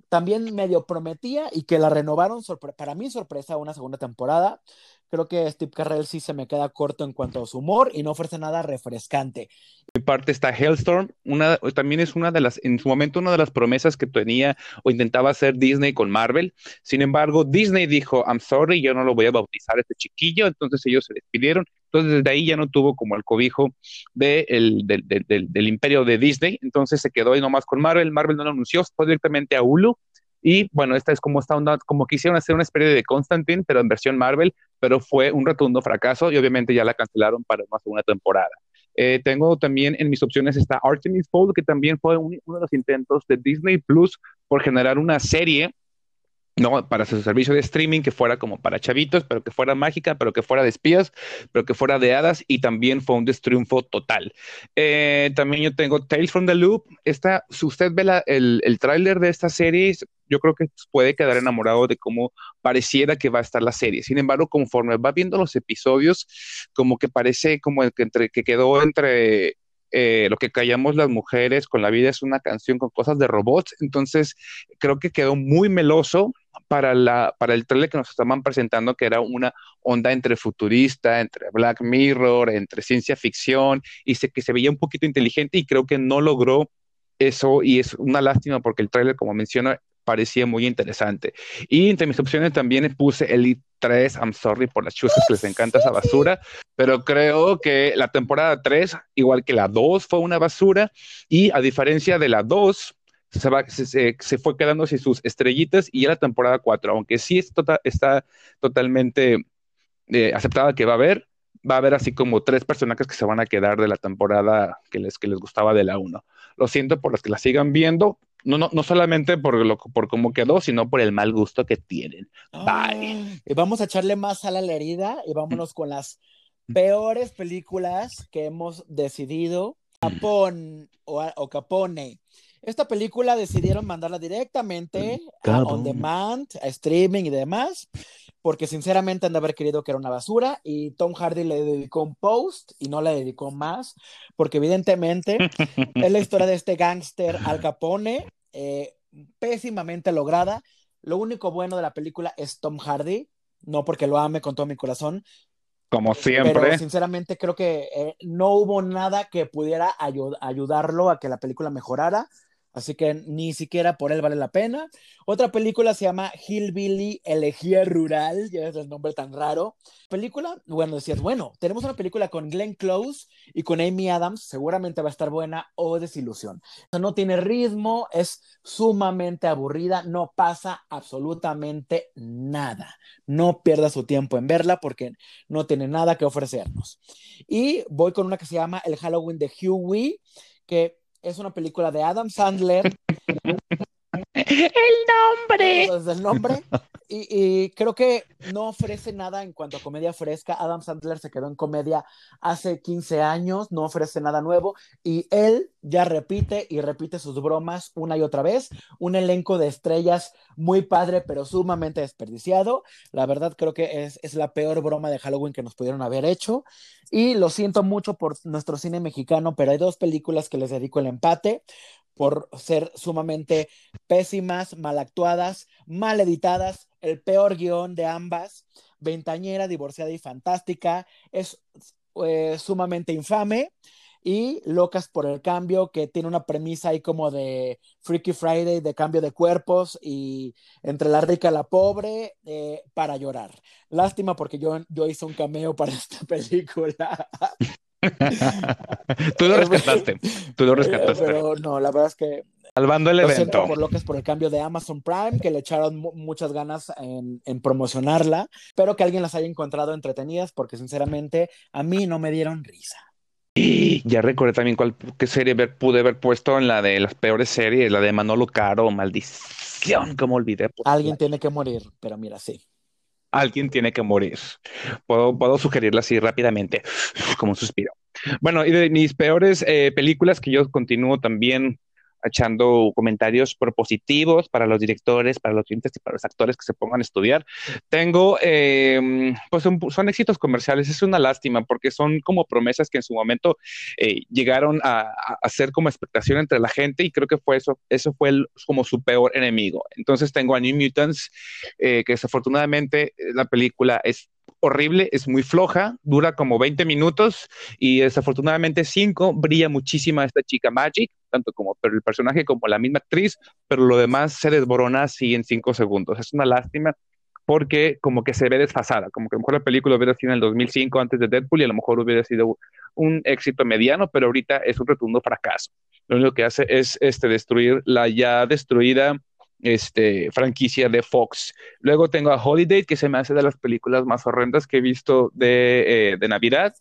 Speaker 1: también medio prometía y que la renovaron, para mí sorpresa, una segunda temporada. Creo que Steve Carrell sí se me queda corto en cuanto a su humor y no ofrece nada refrescante.
Speaker 2: Mi parte está Hellstorm, una, también es una de las, en su momento, una de las promesas que tenía o intentaba hacer Disney con Marvel. Sin embargo, Disney dijo, I'm sorry, yo no lo voy a bautizar a este chiquillo, entonces ellos se despidieron. Entonces, desde ahí ya no tuvo como el cobijo de el, del, del, del, imperio de Disney, entonces se quedó ahí nomás con Marvel. Marvel no lo anunció, fue directamente a Hulu. Y bueno, esta es como esta onda, como quisieron hacer una especie de Constantine, pero en versión Marvel, pero fue un rotundo fracaso y obviamente ya la cancelaron para una segunda temporada. Eh, tengo también en mis opciones está Artemis Fowl, que también fue uno de los intentos de Disney Plus por generar una serie ¿no? Para su servicio de streaming que fuera como para chavitos, pero que fuera mágica, pero que fuera de espías, pero que fuera de hadas y también fue un destriunfo total. Eh, también yo tengo Tales from the Loop. Esta, si usted ve el, el tráiler de esta serie, yo creo que puede quedar enamorado de cómo pareciera que va a estar la serie. Sin embargo, conforme va viendo los episodios, como que parece como el que quedó entre eh, lo que callamos las mujeres con la vida es una canción con cosas de robots. Entonces, creo que quedó muy meloso para, la, para el trailer que nos estaban presentando, que era una onda entre futurista, entre Black Mirror, entre ciencia ficción, y sé que se veía un poquito inteligente y creo que no logró eso y es una lástima porque el trailer, como menciono, parecía muy interesante. Y entre mis opciones también puse Elite 3, I'm sorry por las chuzas que les encanta esa basura, pero creo que la temporada 3, igual que la 2, fue una basura y a diferencia de la 2, se, se, fue quedando sin sus estrellitas y ya la temporada 4, aunque sí tota, está totalmente eh, aceptada que va a haber, va a haber así como tres personajes que se van a quedar de la temporada que les, que les gustaba de la 1. Lo siento por los que la sigan viendo, no, no, no solamente por, lo, por cómo quedó, sino por el mal gusto que tienen. Bye.
Speaker 1: Y vamos a echarle más a la herida y vámonos con las peores películas que hemos decidido. Capón o, o Capone. Esta película decidieron mandarla directamente a on demand, a streaming y demás porque sinceramente han de haber querido que era una basura y Tom Hardy le dedicó un post y no le dedicó más, porque evidentemente es la historia de este gángster Al Capone, eh, pésimamente lograda. Lo único bueno de la película es Tom Hardy, no porque lo ame con todo mi corazón.
Speaker 2: Como siempre.
Speaker 1: Pero sinceramente creo que eh, no hubo nada que pudiera ayudarlo a que la película mejorara. Así que ni siquiera por él vale la pena. Otra película se llama Hillbilly Elegía Rural, ya es el nombre tan raro. Película, bueno, decías, bueno, tenemos una película con Glenn Close y con Amy Adams, seguramente va a estar buena o desilusión. no tiene ritmo, es sumamente aburrida, no pasa absolutamente nada. No pierda su tiempo en verla porque no tiene nada que ofrecernos. Y voy con una que se llama El Halloween de Huey, que es una película de Adam Sandler.
Speaker 3: El nombre.
Speaker 1: el nombre. Y, creo que no ofrece nada en cuanto a comedia fresca. Adam Sandler se quedó en comedia hace 15 años, no ofrece nada nuevo. Y él ya repite y repite sus bromas una y otra vez. Un elenco de estrellas muy padre, pero sumamente desperdiciado. La verdad creo que es, es la peor broma de Halloween que nos pudieron haber hecho. Y lo siento mucho por nuestro cine mexicano, pero hay dos películas que les dedico el empate por ser sumamente pésimas, mal actuadas, mal editadas, el peor guion de ambas, ventañera, divorciada y fantástica, es eh, sumamente infame y Locas por el Cambio, que tiene una premisa ahí como de Freaky Friday, de cambio de cuerpos y entre la rica y la pobre, eh, para llorar. Lástima porque yo, yo hice un cameo para esta película.
Speaker 2: Tú lo rescataste. Tú lo rescataste.
Speaker 1: Pero no, la verdad es que
Speaker 2: Salvando el
Speaker 1: lo
Speaker 2: evento.
Speaker 1: por lo que es por el cambio de Amazon Prime, que le echaron mu- muchas ganas en, en promocionarla, pero que alguien las haya encontrado entretenidas, porque sinceramente a mí no me dieron risa.
Speaker 2: Y ya recordé también cuál qué serie ver- pude haber puesto en la de las peores series, la de Manolo Caro, maldición, cómo olvidé.
Speaker 1: Alguien tiene que morir, pero mira, sí.
Speaker 2: Alguien tiene que morir. Puedo, puedo sugerirla así rápidamente, como un suspiro. Bueno, y de mis peores eh, películas que yo continúo también echando comentarios propositivos para los directores, para los clientes y para los actores que se pongan a estudiar. Tengo, eh, pues son, son éxitos comerciales, es una lástima porque son como promesas que en su momento eh, llegaron a, a, a ser como expectación entre la gente y creo que fue eso, eso fue el, como su peor enemigo. Entonces tengo a New Mutants, eh, que desafortunadamente eh, la película es horrible, es muy floja, dura como 20 minutos y desafortunadamente 5 brilla muchísima esta chica Magic, tanto como pero el personaje como la misma actriz, pero lo demás se desborona así en 5 segundos. Es una lástima porque como que se ve desfasada, como que a lo mejor la película hubiera sido en el 2005 antes de Deadpool y a lo mejor hubiera sido un éxito mediano, pero ahorita es un rotundo fracaso. Lo único que hace es este, destruir la ya destruida este, franquicia de Fox. Luego tengo a Holiday, que se me hace de las películas más horrendas que he visto de, eh, de Navidad.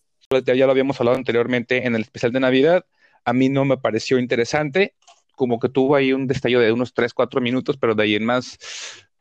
Speaker 2: Ya lo habíamos hablado anteriormente en el especial de Navidad. A mí no me pareció interesante, como que tuvo ahí un destello de unos 3, 4 minutos, pero de ahí en más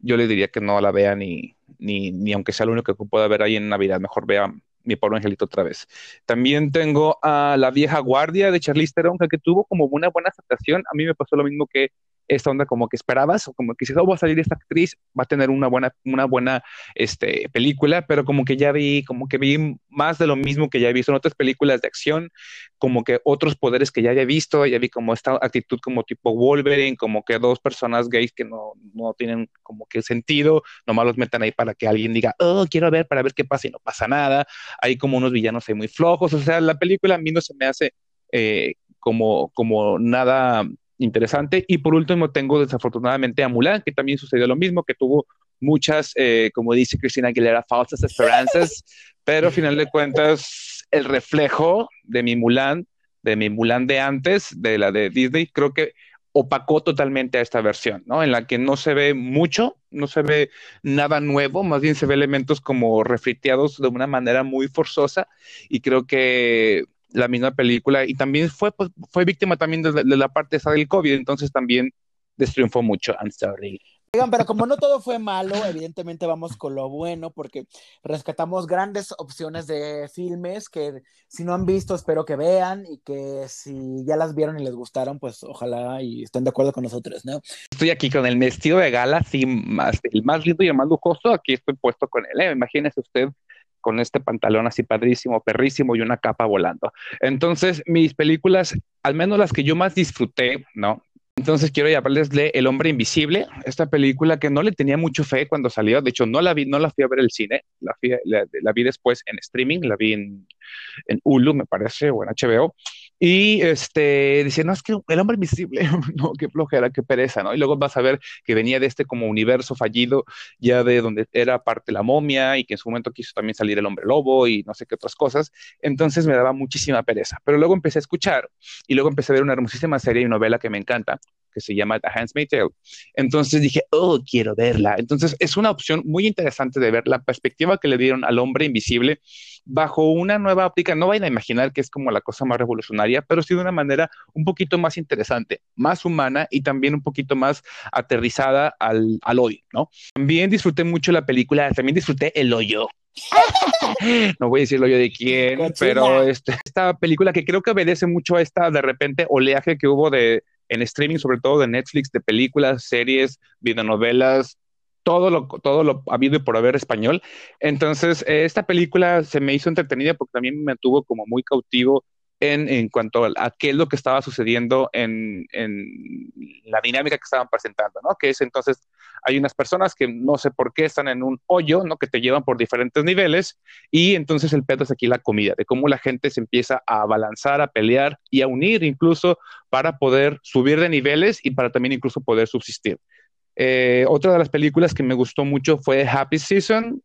Speaker 2: yo le diría que no la vea ni, ni, ni aunque sea lo único que pueda ver ahí en Navidad, mejor vea mi pobre angelito otra vez. También tengo a La vieja guardia de Charlize Theron, que tuvo como una buena aceptación. A mí me pasó lo mismo que esta onda como que esperabas, o como que dices, oh, va a salir esta actriz, va a tener una buena, una buena este, película, pero como que ya vi, como que vi más de lo mismo que ya he visto en otras películas de acción, como que otros poderes que ya había visto, ya vi como esta actitud como tipo Wolverine, como que dos personas gays que no, no tienen como que sentido, nomás los metan ahí para que alguien diga, oh, quiero ver para ver qué pasa y no pasa nada, hay como unos villanos ahí muy flojos, o sea, la película a mí no se me hace eh, como, como nada interesante. Y por último tengo desafortunadamente a Mulan, que también sucedió lo mismo, que tuvo muchas, eh, como dice Cristina Aguilera, falsas esperanzas, pero a final de cuentas el reflejo de mi Mulan, de mi Mulan de antes, de la de Disney, creo que opacó totalmente a esta versión, ¿no? En la que no se ve mucho, no se ve nada nuevo, más bien se ve elementos como refriteados de una manera muy forzosa y creo que la misma película y también fue, pues, fue víctima también de, de, la parte esa del COVID, entonces también destriunfó mucho. I'm sorry.
Speaker 1: Oigan, pero como no todo fue malo, evidentemente vamos con lo bueno porque rescatamos grandes opciones de filmes que si no han visto espero que vean y que si ya las vieron y les gustaron, pues ojalá y estén de acuerdo con nosotros, ¿no?
Speaker 2: Estoy aquí con el vestido de gala, sí, más, el más lindo y el más lujoso, aquí estoy puesto con él, ¿eh? imagínese usted con este pantalón así padrísimo, perrísimo y una capa volando. Entonces, mis películas, al menos las que yo más disfruté, ¿no? Entonces quiero llamarles de El Hombre Invisible, esta película que no le tenía mucho fe cuando salió, de hecho no la vi, no la fui a ver el cine, la, vi después en streaming, la vi en, en, Hulu, me parece, o en HBO, y este, no, es que El Hombre Invisible, no, qué flojera, qué pereza, ¿no? Y luego vas a ver que venía de este como universo fallido, ya de donde era parte la momia y que en su momento quiso también salir El Hombre Lobo y no sé qué otras cosas, entonces me daba muchísima pereza, pero luego empecé a escuchar y luego empecé a ver una hermosísima serie y novela que me encanta, que se llama The Handmaid's Tale. Entonces dije, oh, quiero verla. Entonces es una opción muy interesante de ver la perspectiva que le dieron al hombre invisible bajo una nueva óptica. No vayan a imaginar que es como la cosa más revolucionaria, pero sí de una manera un poquito más interesante, más humana y también un poquito más aterrizada al, al hoy, ¿no? También disfruté mucho la película, también disfruté El Hoyo. no voy a decir el hoyo de quién, Cochina. pero este, esta película que creo que obedece mucho a esta de repente oleaje que hubo de en streaming, sobre todo de Netflix, de películas, series, videonovelas, todo lo, todo lo habido y por haber español. Entonces, eh, esta película se me hizo entretenida porque también me tuvo como muy cautivo en, cuanto a, a, qué es lo que estaba sucediendo en, en, la dinámica que estaban presentando, ¿no? Que es entonces, hay unas personas que no sé por qué están en un hoyo, ¿no? Que te llevan por diferentes niveles y entonces el pedo es aquí la comida, de cómo la gente se empieza a balanzar, a pelear y a unir incluso para poder subir de niveles y para también incluso poder subsistir. Eh, otra de las películas que me gustó mucho fue Happy Season,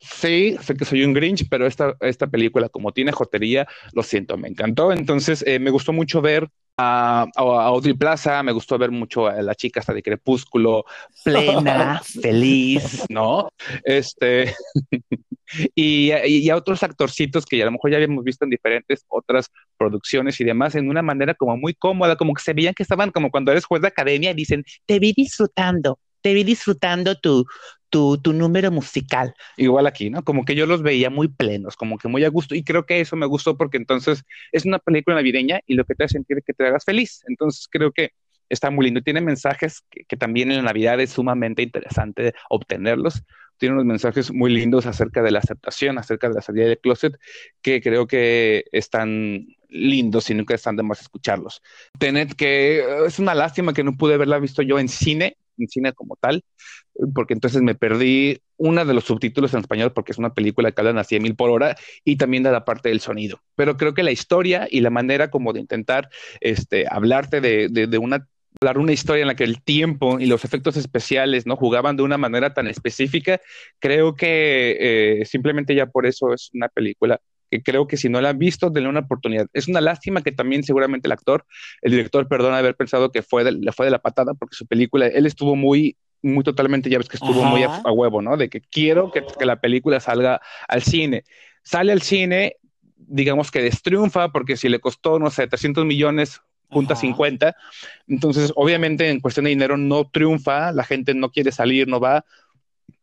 Speaker 2: Sí, sé que soy un Grinch, pero esta, esta película, como tiene jotería, lo siento, me encantó. Entonces, eh, me gustó mucho ver a, a, Audrey Plaza, me gustó ver mucho a la chica hasta de Crepúsculo, plena, feliz, ¿no? Este, y, y, a otros actorcitos que a lo mejor ya habíamos visto en diferentes otras producciones y demás, en una manera como muy cómoda, como que se veían que estaban como cuando eres juez de academia y dicen, te vi disfrutando, te vi disfrutando tu, tu, número musical. Igual aquí, ¿no? Como que yo los veía muy plenos, como que muy a gusto. Y creo que eso me gustó porque entonces es una película navideña y lo que te hace sentir es que te hagas feliz. Entonces creo que está muy lindo. Tiene mensajes que, también en la Navidad es sumamente interesante obtenerlos. Tiene unos mensajes muy lindos acerca de la aceptación, acerca de la salida del closet, que creo que están lindos y nunca están de más escucharlos. Tenet, que es una lástima que no pude haberla visto yo en cine, cine como tal, porque entonces me perdí una de los subtítulos en español porque es una película que hablan a 100 mil por hora y también de la parte del sonido. Pero creo que la historia y la manera como de intentar este, hablarte de, de, de una hablar una historia en la que el tiempo y los efectos especiales no jugaban de una manera tan específica, creo que eh, simplemente ya por eso es una película que creo que si no la han visto, denle una oportunidad. Es una lástima que también seguramente el actor, el director, perdón, haber pensado que fue de, le fue de la patada porque su película, él estuvo muy muy totalmente, ya ves que estuvo Ajá. muy a, a, huevo, ¿no? De que quiero que, que, la película salga al cine. Sale al cine, digamos que destriunfa, porque si le costó, no sé, 300 millones, punta 50, entonces obviamente en cuestión de dinero no triunfa, la gente no quiere salir, no va,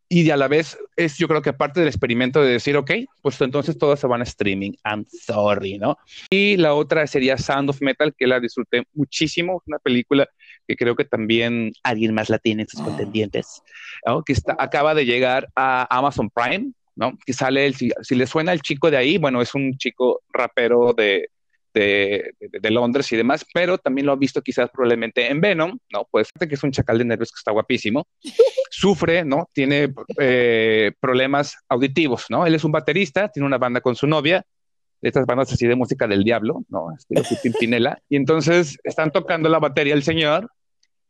Speaker 2: y a la vez es yo creo que aparte del experimento de decir, ok, pues entonces todos se van a streaming, I'm sorry, ¿no? Y la otra sería Sound of Metal, que la disfruté muchísimo, una película que creo que también alguien más la tiene en sus contendientes, ¿no? que está, acaba de llegar a Amazon Prime, ¿no? Que sale, el, si, si le suena el chico de ahí, bueno, es un chico rapero de, de, de, de, Londres y demás, pero también lo ha visto quizás probablemente en Venom, ¿no? Pues que es un chacal de nervios que está guapísimo, sufre, ¿no? Tiene eh, problemas auditivos, ¿no? Él es un baterista, tiene una banda con su novia, de estas bandas así de música del diablo, ¿no? Estilo Pimpinela, y entonces están tocando la batería el señor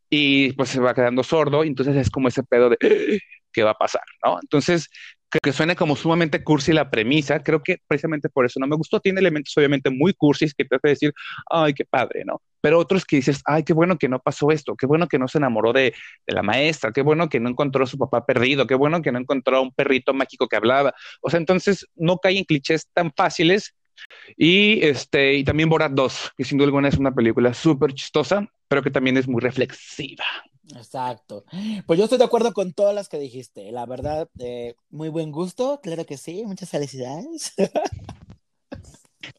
Speaker 2: y pues se va quedando sordo, y entonces es como ese pedo de qué va a pasar, ¿no? Entonces que suene como sumamente cursi la premisa, creo que precisamente por eso no me gustó, tiene elementos obviamente muy cursis que te hace decir, ay, qué padre, ¿no? Pero otros que dices, ay, qué bueno que no pasó esto, qué bueno que no se enamoró de, de la maestra, qué bueno que no encontró a su papá perdido, qué bueno que no encontró a un perrito mágico que hablaba, o sea, entonces no cae en clichés tan fáciles y, este, y también Borat 2, que sin duda alguna es una película súper chistosa, pero que también es muy reflexiva.
Speaker 1: Exacto. Pues yo estoy de acuerdo con todas las que dijiste. La verdad, eh, muy buen gusto, claro que sí. Muchas felicidades.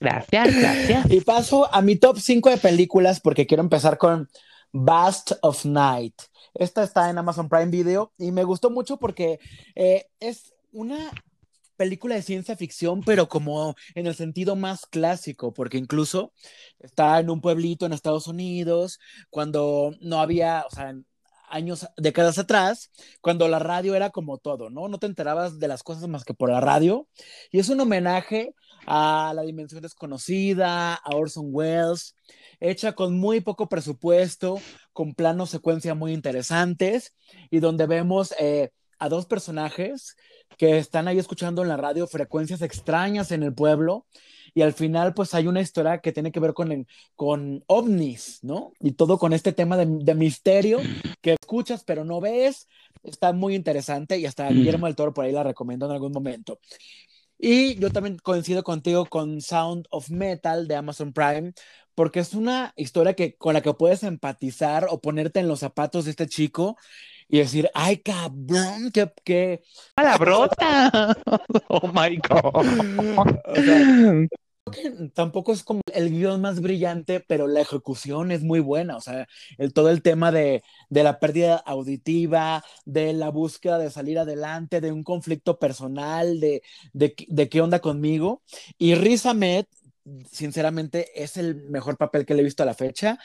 Speaker 3: Gracias, gracias.
Speaker 1: Y paso a mi top 5 de películas porque quiero empezar con Bast of Night. Esta está en Amazon Prime Video y me gustó mucho porque eh, es una película de ciencia ficción, pero como en el sentido más clásico, porque incluso está en un pueblito en Estados Unidos, cuando no había, o sea, años, décadas atrás, cuando la radio era como todo, ¿no? No te enterabas de las cosas más que por la radio. Y es un homenaje a La Dimensión Desconocida, a Orson Welles, hecha con muy poco presupuesto, con planos secuencia muy interesantes, y donde vemos eh, a dos personajes que están ahí escuchando en la radio frecuencias extrañas en el pueblo y al final pues hay una historia que tiene que ver con, el, con ovnis, ¿no? Y todo con este tema de, de, misterio que escuchas pero no ves, está muy interesante y hasta Guillermo del Toro por ahí la recomiendo en algún momento. Y yo también coincido contigo con Sound of Metal de Amazon Prime, porque es una historia que, con la que puedes empatizar o ponerte en los zapatos de este chico y decir, ay, cabrón, que... que...
Speaker 3: ¡Palabrota! ¡Oh, my God!
Speaker 1: O sea, tampoco es como el guion más brillante, pero la ejecución es muy buena. O sea, el, todo el tema de, de, la pérdida auditiva, de la búsqueda de salir adelante, de un conflicto personal, de, de, de qué onda conmigo. Y Riz Ahmed, sinceramente, es el mejor papel que le he visto a la fecha.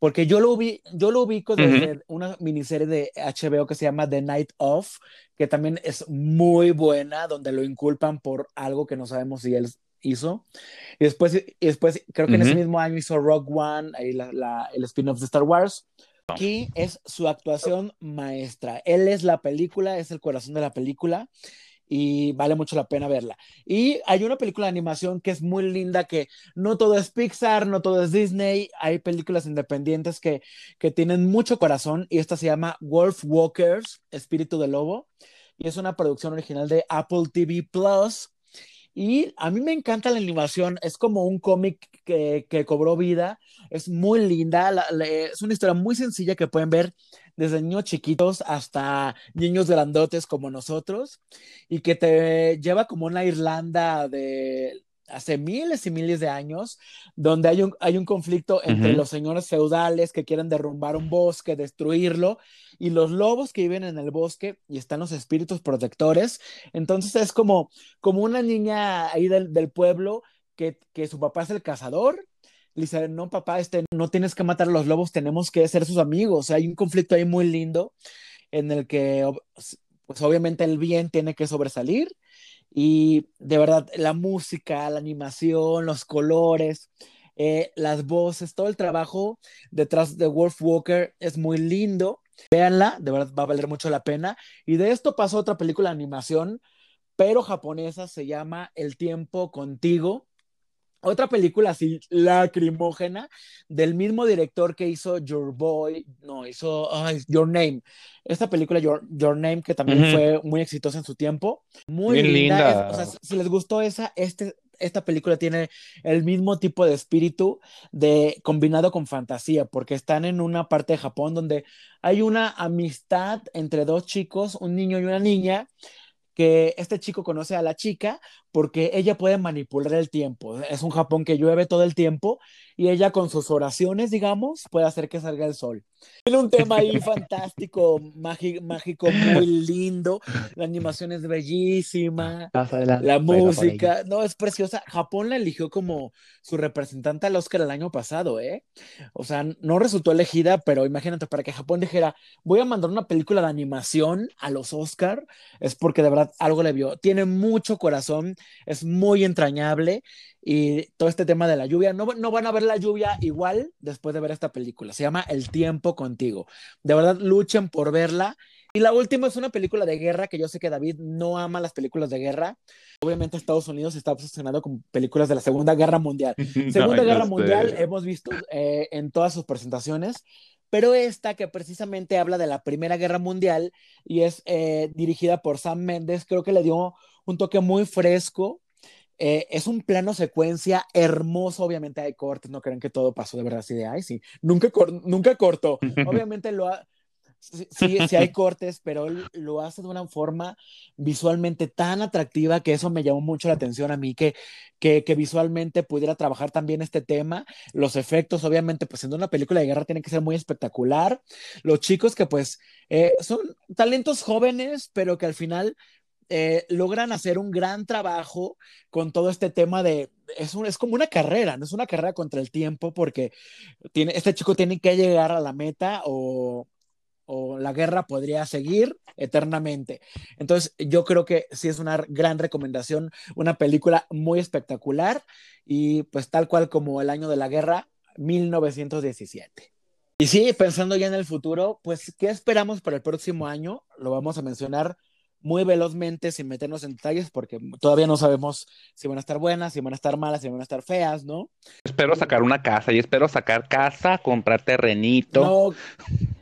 Speaker 1: Porque yo lo, vi, yo lo ubico desde uh -huh. una miniserie de HBO que se llama The Night Of, que también es muy buena, donde lo inculpan por algo que no sabemos si él hizo. Y después, y después creo que uh -huh. en ese mismo año hizo Rogue One, ahí la, la, el spin-off de Star Wars. Aquí es su actuación maestra. Él es la película, es el corazón de la película. Y vale mucho la pena verla. Y hay una película de animación que es muy linda, que no todo es Pixar, no todo es Disney, hay películas independientes que, que tienen mucho corazón y esta se llama Wolf Walkers, Espíritu de Lobo, y es una producción original de Apple TV Plus. Y a mí me encanta la animación, es como un cómic que, que, cobró vida, es muy linda, es una historia muy sencilla que pueden ver desde niños chiquitos hasta niños grandotes como nosotros, y que te lleva como una Irlanda de hace miles y miles de años, donde hay un, hay un conflicto entre uh -huh. los señores feudales que quieren derrumbar un bosque, destruirlo, y los lobos que viven en el bosque y están los espíritus protectores. Entonces es como, como una niña ahí del, del pueblo que, que su papá es el cazador le no, papá, este, no tienes que matar a los lobos, tenemos que ser sus amigos. Hay un conflicto ahí muy lindo en el que, pues obviamente el bien tiene que sobresalir y de verdad la música, la animación, los colores, eh, las voces, todo el trabajo detrás de Wolf Walker es muy lindo. Véanla, de verdad va a valer mucho la pena. Y de esto pasó otra película de animación, pero japonesa, se llama El tiempo contigo otra película así lacrimógena del mismo director que hizo Your Boy, no, hizo Your Name. Esta película Your, Your Name que también uh -huh. fue muy exitosa en su tiempo. Muy
Speaker 2: Bien
Speaker 1: linda.
Speaker 2: linda.
Speaker 1: Es, o sea, si les gustó esa, este, esta película tiene el mismo tipo de espíritu de combinado con fantasía, porque están en una parte de Japón donde hay una amistad entre dos chicos, un niño y una niña, que este chico conoce a la chica porque ella puede manipular el tiempo. Es un Japón que llueve todo el tiempo y ella con sus oraciones, digamos, puede hacer que salga el sol. Tiene un tema ahí fantástico, mágico, muy lindo. La animación es bellísima.
Speaker 3: Adelante,
Speaker 1: la música, no, es preciosa. Japón la eligió como su representante al Oscar el año pasado, ¿eh? O sea, no resultó elegida, pero imagínate, para que Japón dijera, voy a mandar una película de animación a los Oscar, es porque de verdad algo le vio. Tiene mucho corazón, es muy entrañable y todo este tema de la lluvia, no, no, van a ver la lluvia igual después de ver esta película, se llama El tiempo contigo. De verdad, luchen por verla. Y la última es una película de guerra que yo sé que David no ama las películas de guerra. Obviamente Estados Unidos está obsesionado con películas de la Segunda Guerra Mundial. Segunda no, Guerra Mundial hemos visto eh, en todas sus presentaciones, pero esta que precisamente habla de la Primera Guerra Mundial y es eh, dirigida por Sam Mendes, creo que le dio un toque muy fresco. Eh, es un plano secuencia hermoso, obviamente hay cortes, no creen que todo pasó de verdad así de, ay, sí, nunca, cor nunca cortó. Obviamente lo ha, sí, sí, sí, hay cortes, pero él lo hace de una forma visualmente tan atractiva que eso me llamó mucho la atención a mí, que, que, que visualmente pudiera trabajar también este tema. Los efectos, obviamente, pues en una película de guerra tiene que ser muy espectacular. Los chicos que pues eh, son talentos jóvenes, pero que al final eh, logran hacer un gran trabajo con todo este tema de, es, un, es como una carrera, no es una carrera contra el tiempo porque tiene, este chico tiene que llegar a la meta o, o la guerra podría seguir eternamente. Entonces yo creo que sí es una gran recomendación, una película muy espectacular y pues tal cual como el año de la guerra, 1917. Y sí, pensando ya en el futuro, pues, ¿qué esperamos para el próximo año? Lo vamos a mencionar muy velozmente sin meternos en detalles porque todavía no sabemos si van a estar buenas, si van a estar malas, si van a estar feas, ¿no?
Speaker 2: Espero sacar una casa y espero sacar casa, comprar terrenito, no.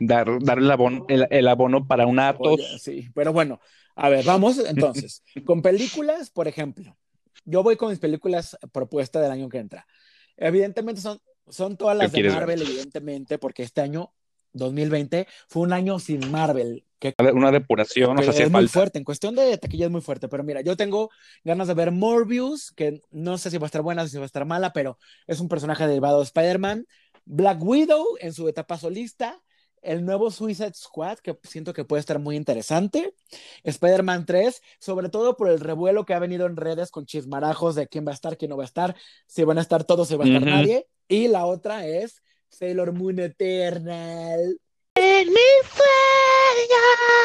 Speaker 2: dar, dar el, abono, el, el abono para un Atos.
Speaker 1: Oye, sí, pero bueno, a ver, vamos entonces. con películas, por ejemplo, yo voy con mis películas propuestas del año que entra. Evidentemente son, son todas las de Marvel, ver? evidentemente, porque este año 2020 fue un año sin Marvel.
Speaker 2: Que, una depuración nos hacía
Speaker 1: es
Speaker 2: falta.
Speaker 1: muy fuerte, en cuestión de taquilla es muy fuerte, pero mira, yo tengo ganas de ver Morbius, que no sé si va a estar buena, si va a estar mala, pero es un personaje derivado de Spider-Man. Black Widow en su etapa solista, el nuevo Suicide Squad, que siento que puede estar muy interesante, Spider-Man 3, sobre todo por el revuelo que ha venido en redes con chismarajos de quién va a estar, quién no va a estar, si van a estar todos, si va a estar uh -huh. nadie, y la otra es Sailor Moon Eternal.
Speaker 3: En mis sueños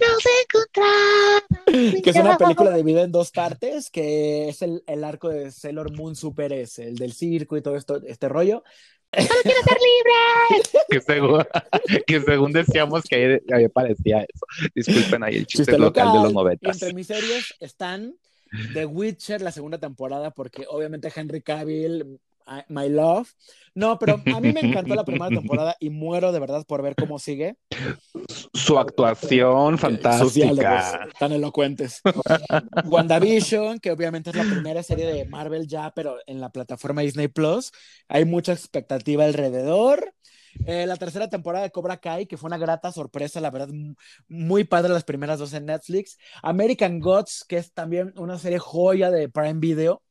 Speaker 3: Nos encontramos.
Speaker 1: Que es una película dividida en dos partes, que es el, el arco de Sailor Moon Super S, el del circo y todo esto, este rollo.
Speaker 3: ¡Solo quiero ser libre!
Speaker 2: que, según, que según decíamos que ahí, ahí parecía eso. Disculpen ahí el chiste,
Speaker 1: Chiste
Speaker 2: local, de los noventas.
Speaker 1: entre mis series están The Witcher, la segunda temporada, porque obviamente Henry Cavill, My Love. No, pero a mí me encantó la primera temporada y muero de verdad por ver cómo sigue.
Speaker 2: Su actuación
Speaker 1: diálogos
Speaker 2: fantástica.
Speaker 1: tan elocuentes. WandaVision, que obviamente es la primera serie de Marvel ya, pero en la plataforma Disney Plus. Hay mucha expectativa alrededor. Eh, la tercera temporada de Cobra Kai, que fue una grata sorpresa, la verdad, muy padre las primeras dos en Netflix. American Gods, que es también una serie joya de Prime Video,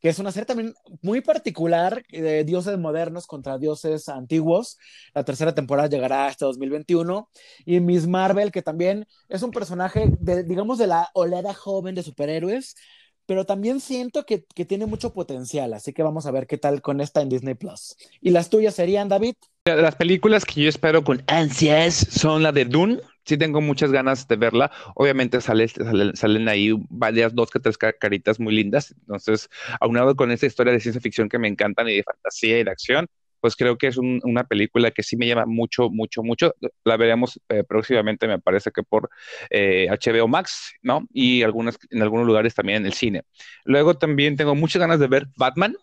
Speaker 1: que es una serie también muy particular de dioses modernos contra dioses antiguos. La tercera temporada llegará hasta 2021. Y Miss Marvel, que también es un personaje, de, digamos, de la oleada joven de superhéroes, pero también siento que, que tiene mucho potencial, así que vamos a ver qué tal con esta en Disney Plus. ¿Y las tuyas serían, David?
Speaker 2: Las películas que yo espero con ansias son la de Dune. Sí tengo muchas ganas de verla. Obviamente sale, sale- salen ahí varias, dos que tres ca- caritas muy lindas. Entonces, aunado con esta historia de ciencia ficción que me encantan y de fantasía y de acción, pues creo que es un- una película que sí me llama mucho, mucho, mucho. La veremos eh, próximamente, me parece que por eh, HBO Max, ¿no? Y algunas, en algunos lugares también en el cine. Luego también tengo muchas ganas de ver Batman,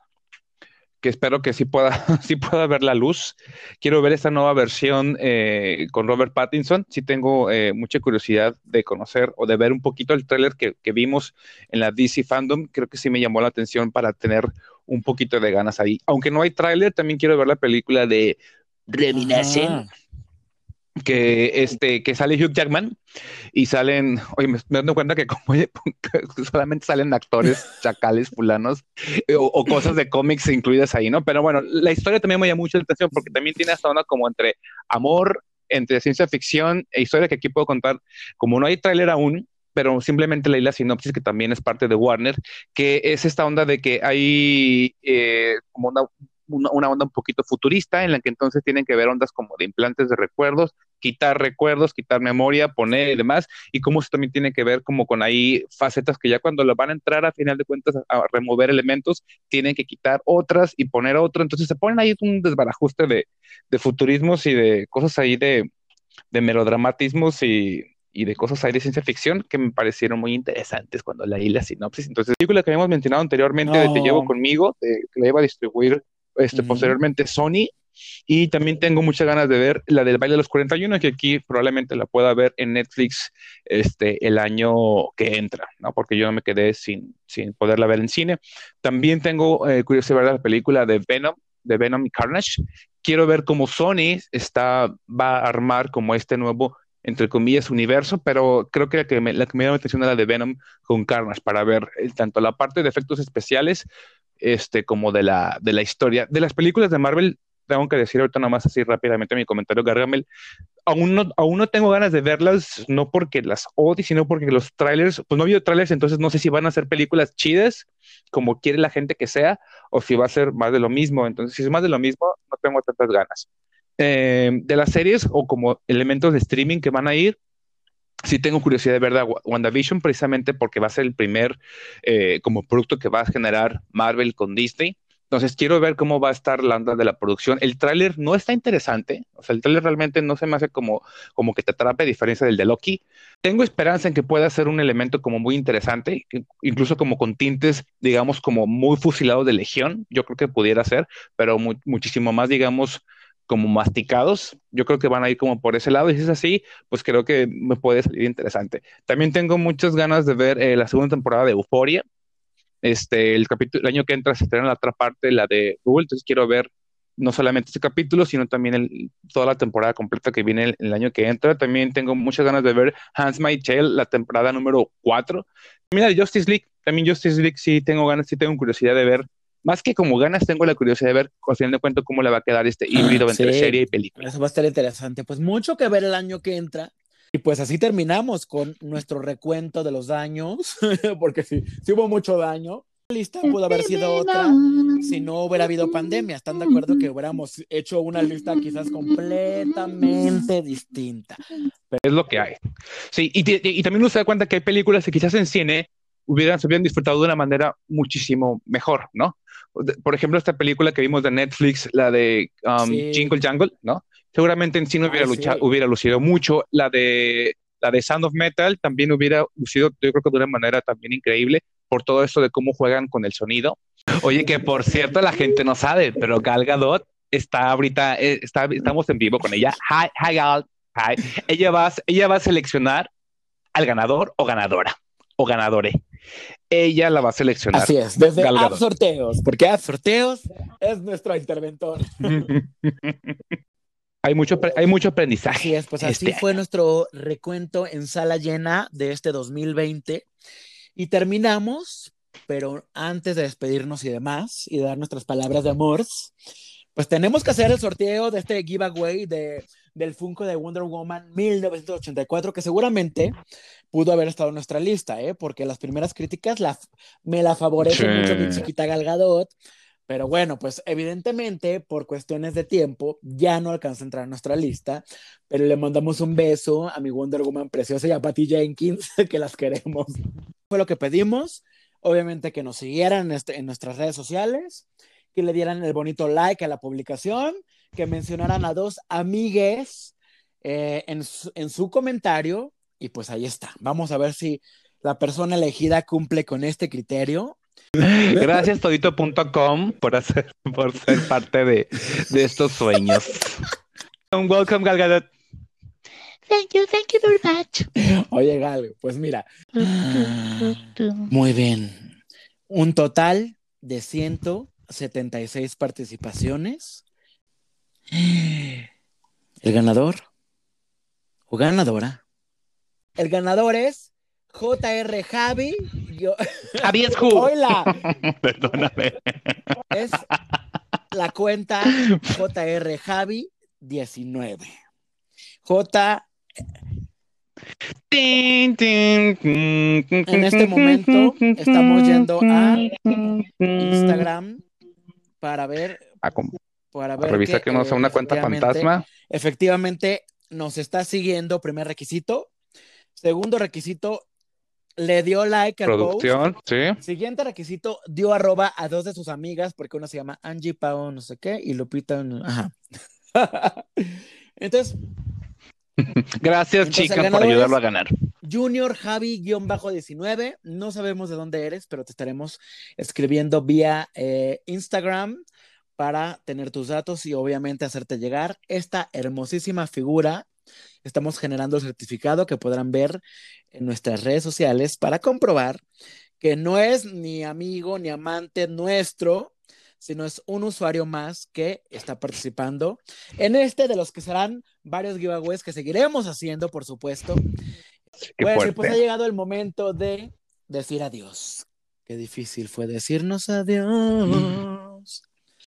Speaker 2: que espero que sí pueda, sí pueda ver la luz. Quiero ver esta nueva versión eh, con Robert Pattinson. Sí tengo eh, mucha curiosidad de conocer o de ver un poquito el tráiler que, que vimos en la DC Fandom. Creo que sí me llamó la atención para tener un poquito de ganas ahí. Aunque no hay tráiler, también quiero ver la película de Reminación
Speaker 1: Ajá.
Speaker 2: Que este que sale Hugh Jackman y salen, oye, me dando cuenta que como solamente salen actores chacales fulanos eh, o, o cosas de cómics incluidas ahí, ¿no? Pero bueno, la historia también me llama mucho la atención porque también tiene esta onda como entre amor, entre ciencia ficción e historia que aquí puedo contar, como no hay tráiler aún, pero simplemente leí la sinopsis que también es parte de Warner, que es esta onda de que hay eh, como una, una, una onda un poquito futurista en la que entonces tienen que ver ondas como de implantes de recuerdos, quitar recuerdos, quitar memoria, poner y demás, y cómo eso también tiene que ver como con ahí facetas que ya cuando lo van a entrar a final de cuentas a, a remover elementos, tienen que quitar otras y poner otro, entonces se ponen ahí un desbarajuste de, de futurismos y de cosas ahí de, de melodramatismos y, y de cosas ahí de ciencia ficción que me parecieron muy interesantes cuando leí la sinopsis. Entonces, la película que habíamos mencionado anteriormente de Te llevo conmigo, de- que la iba a distribuir este, posteriormente Sony, y también tengo muchas ganas de ver la del baile de los 41, que aquí probablemente la pueda ver en Netflix este, el año que entra, ¿no? Porque yo me quedé sin, sin poderla ver en cine. También tengo eh, curiosidad de ver la película de Venom, de Venom y Carnage. Quiero ver cómo Sony está, va a armar como este nuevo, entre comillas, universo, pero creo que la que me, la que me llama la atención es la de Venom con Carnage, para ver eh, tanto la parte de efectos especiales este, como de la, de la historia. De las películas de Marvel, tengo que decir ahorita nomás así rápidamente mi comentario, Gargamel, aún no, aún no tengo ganas de verlas, no porque las odie, sino porque los trailers, pues no vi trailers, entonces no sé si van a ser películas chidas, como quiere la gente que sea, o si va a ser más de lo mismo. Entonces, si es más de lo mismo, no tengo tantas ganas. Eh, de las series o como elementos de streaming que van a ir, sí tengo curiosidad de ver WandaVision precisamente porque va a ser el primer eh, como producto que va a generar Marvel con Disney. Entonces quiero ver cómo va a estar la onda de la producción. El tráiler no está interesante, o sea, el tráiler realmente no se me hace como, como que te atrape a diferencia del de Loki. Tengo esperanza en que pueda ser un elemento como muy interesante, incluso como con tintes, digamos, como muy fusilados de Legión, yo creo que pudiera ser, pero mu- muchísimo más, digamos, como masticados. Yo creo que van a ir como por ese lado y si es así, pues creo que me puede salir interesante. También tengo muchas ganas de ver eh, la segunda temporada de Euphoria. Este, el capítulo, el año que entra se estrena la otra parte, la de Google, entonces quiero ver no solamente este capítulo, sino también el- toda la temporada completa que viene el, el año que entra. También tengo muchas ganas de ver Hans My Tale, la temporada número 4. Mira, Justice League, también Justice League sí tengo ganas, sí tengo curiosidad de ver. Más que como ganas, tengo la curiosidad de ver, al final de cuentas, cómo le va a quedar este híbrido entre
Speaker 1: Sí.
Speaker 2: serie y película.
Speaker 1: Eso va a estar interesante. Pues mucho que ver el año que entra. Y pues así terminamos con nuestro recuento de los daños, porque sí, sí hubo mucho daño. lista pudo haber sido otra si no hubiera habido pandemia. ¿Están de acuerdo que hubiéramos hecho una lista quizás completamente distinta?
Speaker 2: Pero es lo que hay. Sí, y, y, también uno se da cuenta que hay películas que quizás en cine hubieran, se hubieran disfrutado de una manera muchísimo mejor, ¿no? Por ejemplo, esta película que vimos de Netflix, la de um, Jingle Jangle, ¿no? Seguramente en cine hubiera, luchado, hubiera lucido mucho. La de, la de Sound of Metal también hubiera lucido, yo creo que de una manera también increíble por todo esto de cómo juegan con el sonido. Oye, que por cierto la gente no sabe, pero Gal Gadot está ahorita, eh, está, estamos en vivo con ella. Hi, hi Gal, hi. Ella va, ella va a seleccionar al ganador o ganadora o ganadore. Ella la va a seleccionar.
Speaker 1: Así es, desde App Sorteos, porque App Sorteos es nuestro interventor.
Speaker 2: hay mucho, hay mucho aprendizaje.
Speaker 1: Así es, pues así este fue nuestro recuento en sala llena de este 2020. Y terminamos, pero antes de despedirnos y demás, y dar nuestras palabras de amor, pues tenemos que hacer el sorteo de este giveaway de, del Funko de Wonder Woman 1984, que seguramente pudo haber estado en nuestra lista, ¿eh? porque las primeras críticas la, me la favorecen mucho mi chiquita Galgadot. Pero bueno, pues evidentemente por cuestiones de tiempo ya no alcanza a entrar en nuestra lista, pero le mandamos un beso a mi Wonder Woman preciosa y a Patty Jenkins, que las queremos. Fue lo que pedimos, obviamente que nos siguieran este, en nuestras redes sociales, que le dieran el bonito like a la publicación, que mencionaran a dos amigues eh, en, su, en su comentario, y pues ahí está. Vamos a ver si la persona elegida cumple con este criterio
Speaker 2: Gracias todito.com por hacer, por ser parte de, de estos sueños. Welcome, Gal Gadot.
Speaker 3: Thank you, thank you very much.
Speaker 1: Oye, Gal, pues mira. Muy bien. Un total de 176 participaciones. El ganador o ganadora. El ganador es JR Javi. Yo...
Speaker 2: Javi es who.
Speaker 1: Hola. Perdóname. Es la cuenta JR Javi 19. J. En este momento estamos yendo a Instagram para ver.
Speaker 2: para ver revisar que, no sea una cuenta fantasma.
Speaker 1: Efectivamente, nos está siguiendo. Primer requisito. Segundo requisito, le dio like al
Speaker 2: Producción, sí.
Speaker 1: Siguiente requisito, dio arroba a dos de sus amigas, porque una se llama Angie Pau, no sé qué, y Lupita, ajá. Entonces.
Speaker 2: Gracias, chicas, por ayudarlo a ganar.
Speaker 1: Junior Javi-19, no sabemos de dónde eres, pero te estaremos escribiendo vía eh, Instagram para tener tus datos y obviamente hacerte llegar esta hermosísima figura Estamos generando el certificado que podrán ver en nuestras redes sociales para comprobar que no es ni amigo ni amante nuestro, sino es un usuario más que está participando en este de los que serán varios giveaways que seguiremos haciendo, por supuesto. Bueno, pues ha llegado el momento de decir adiós. Qué difícil fue decirnos adiós.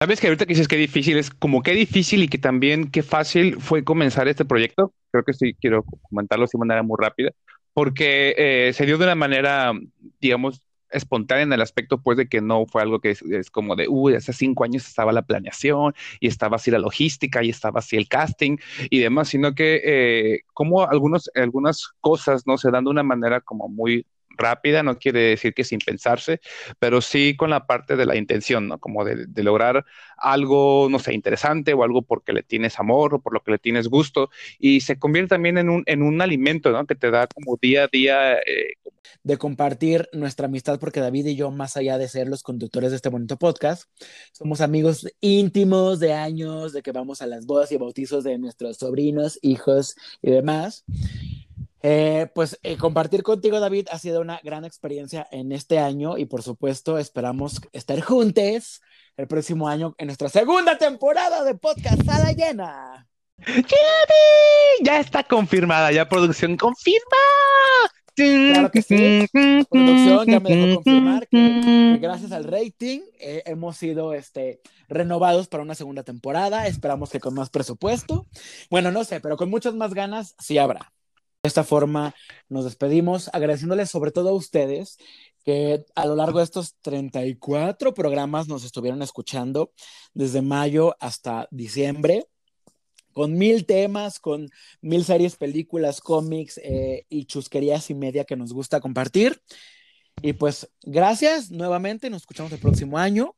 Speaker 2: Sabes que ahorita que dices que difícil es como qué difícil y que también qué fácil fue comenzar este proyecto. Creo que sí quiero comentarlo de manera muy rápida, porque eh, se dio de una manera, digamos, espontánea en el aspecto, pues, de que no fue algo que es, como de, uy, hace cinco años estaba la planeación y estaba así la logística y estaba así el casting y demás, sino que eh, como algunos, algunas cosas, ¿no? Se dan de una manera como muy rápida, no quiere decir que sin pensarse, pero sí con la parte de la intención, ¿no? Como de, lograr algo, no sé, interesante o algo porque le tienes amor o por lo que le tienes gusto y se convierte también en un, en un alimento, ¿no? Que te da como día a día. Eh,
Speaker 1: de compartir nuestra amistad, porque David y yo, más allá de ser los conductores de este bonito podcast, somos amigos íntimos de años, de que vamos a las bodas y bautizos de nuestros sobrinos, hijos y demás. Eh, pues eh, compartir contigo, David, ha sido una gran experiencia en este año y por supuesto esperamos estar juntos el próximo año en nuestra segunda temporada de podcast Sala Llena.
Speaker 2: Ya está confirmada, ya producción confirma.
Speaker 1: Claro que sí. Producción ya me dejó confirmar que, gracias al rating eh, hemos sido este, renovados para una segunda temporada. Esperamos que con más presupuesto. Bueno, no sé, pero con muchas más ganas sí habrá. De esta forma nos despedimos agradeciéndoles sobre todo a ustedes que a lo largo de estos 34 programas nos estuvieron escuchando desde mayo hasta diciembre con mil temas, con mil series, películas, cómics eh, y chusquerías y media que nos gusta compartir. Y pues gracias nuevamente, nos escuchamos el próximo año.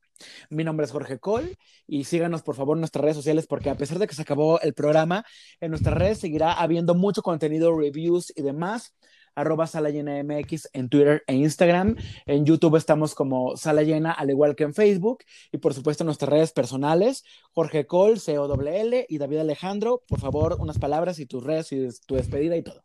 Speaker 1: Mi nombre es Jorge Cole y síganos por favor en nuestras redes sociales porque a pesar de que se acabó el programa, en nuestras redes seguirá habiendo mucho contenido, reviews y demás arroba Sala Llena MX en Twitter e Instagram. En YouTube estamos como Sala Llena, al igual que en Facebook. Y por supuesto en nuestras redes personales, Jorge Col, C-O-L-L y David Alejandro. Por favor, unas palabras y tus redes y tu despedida y todo.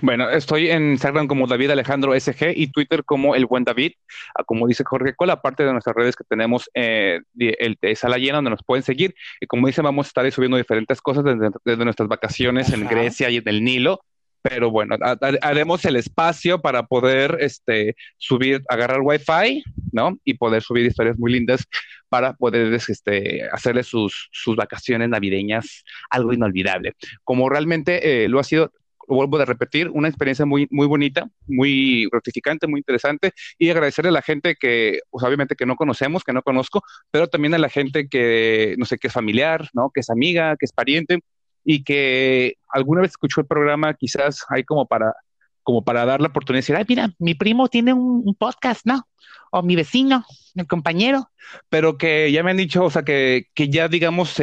Speaker 2: Bueno, estoy en Instagram como David Alejandro SG y Twitter como El Buen David, ah, como dice Jorge Col, aparte de nuestras redes que tenemos, eh, el de Sala Llena, donde nos pueden seguir. Y como dice, vamos a estar subiendo diferentes cosas desde, desde nuestras vacaciones en Grecia y en el Nilo pero bueno, haremos el espacio para poder este, subir, agarrar Wi-Fi, ¿no? Y poder subir historias muy lindas para poder este, hacerle sus, sus vacaciones navideñas algo inolvidable. Como realmente eh, lo ha sido, lo vuelvo a repetir, una experiencia muy, muy bonita, muy gratificante, muy interesante, y agradecerle a la gente que, pues obviamente que no conocemos, que no conozco, pero también a la gente que, no sé, que es familiar, ¿no? Que es amiga, que es pariente, y que alguna vez escuchó el programa, quizás hay como para, como para dar la oportunidad de decir, ay, mira, mi primo tiene un, podcast, ¿no? O mi vecino, mi compañero, pero que ya me han dicho, o sea, que, que ya digamos,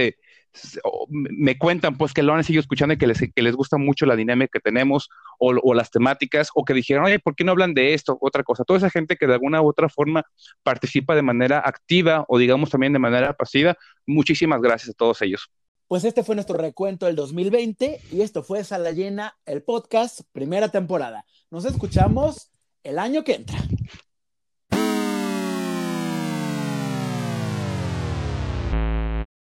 Speaker 2: me cuentan pues que lo han seguido escuchando y que les, que les gusta mucho la dinámica que tenemos o, o, las temáticas o que dijeron, oye, ¿por qué no hablan de esto? Otra cosa. Toda esa gente que de alguna u otra forma participa de manera activa o digamos también de manera pasiva, muchísimas gracias a todos ellos.
Speaker 1: Pues este fue nuestro recuento del 2020 y esto fue Sala Llena, el podcast, primera temporada. Nos escuchamos el año que entra.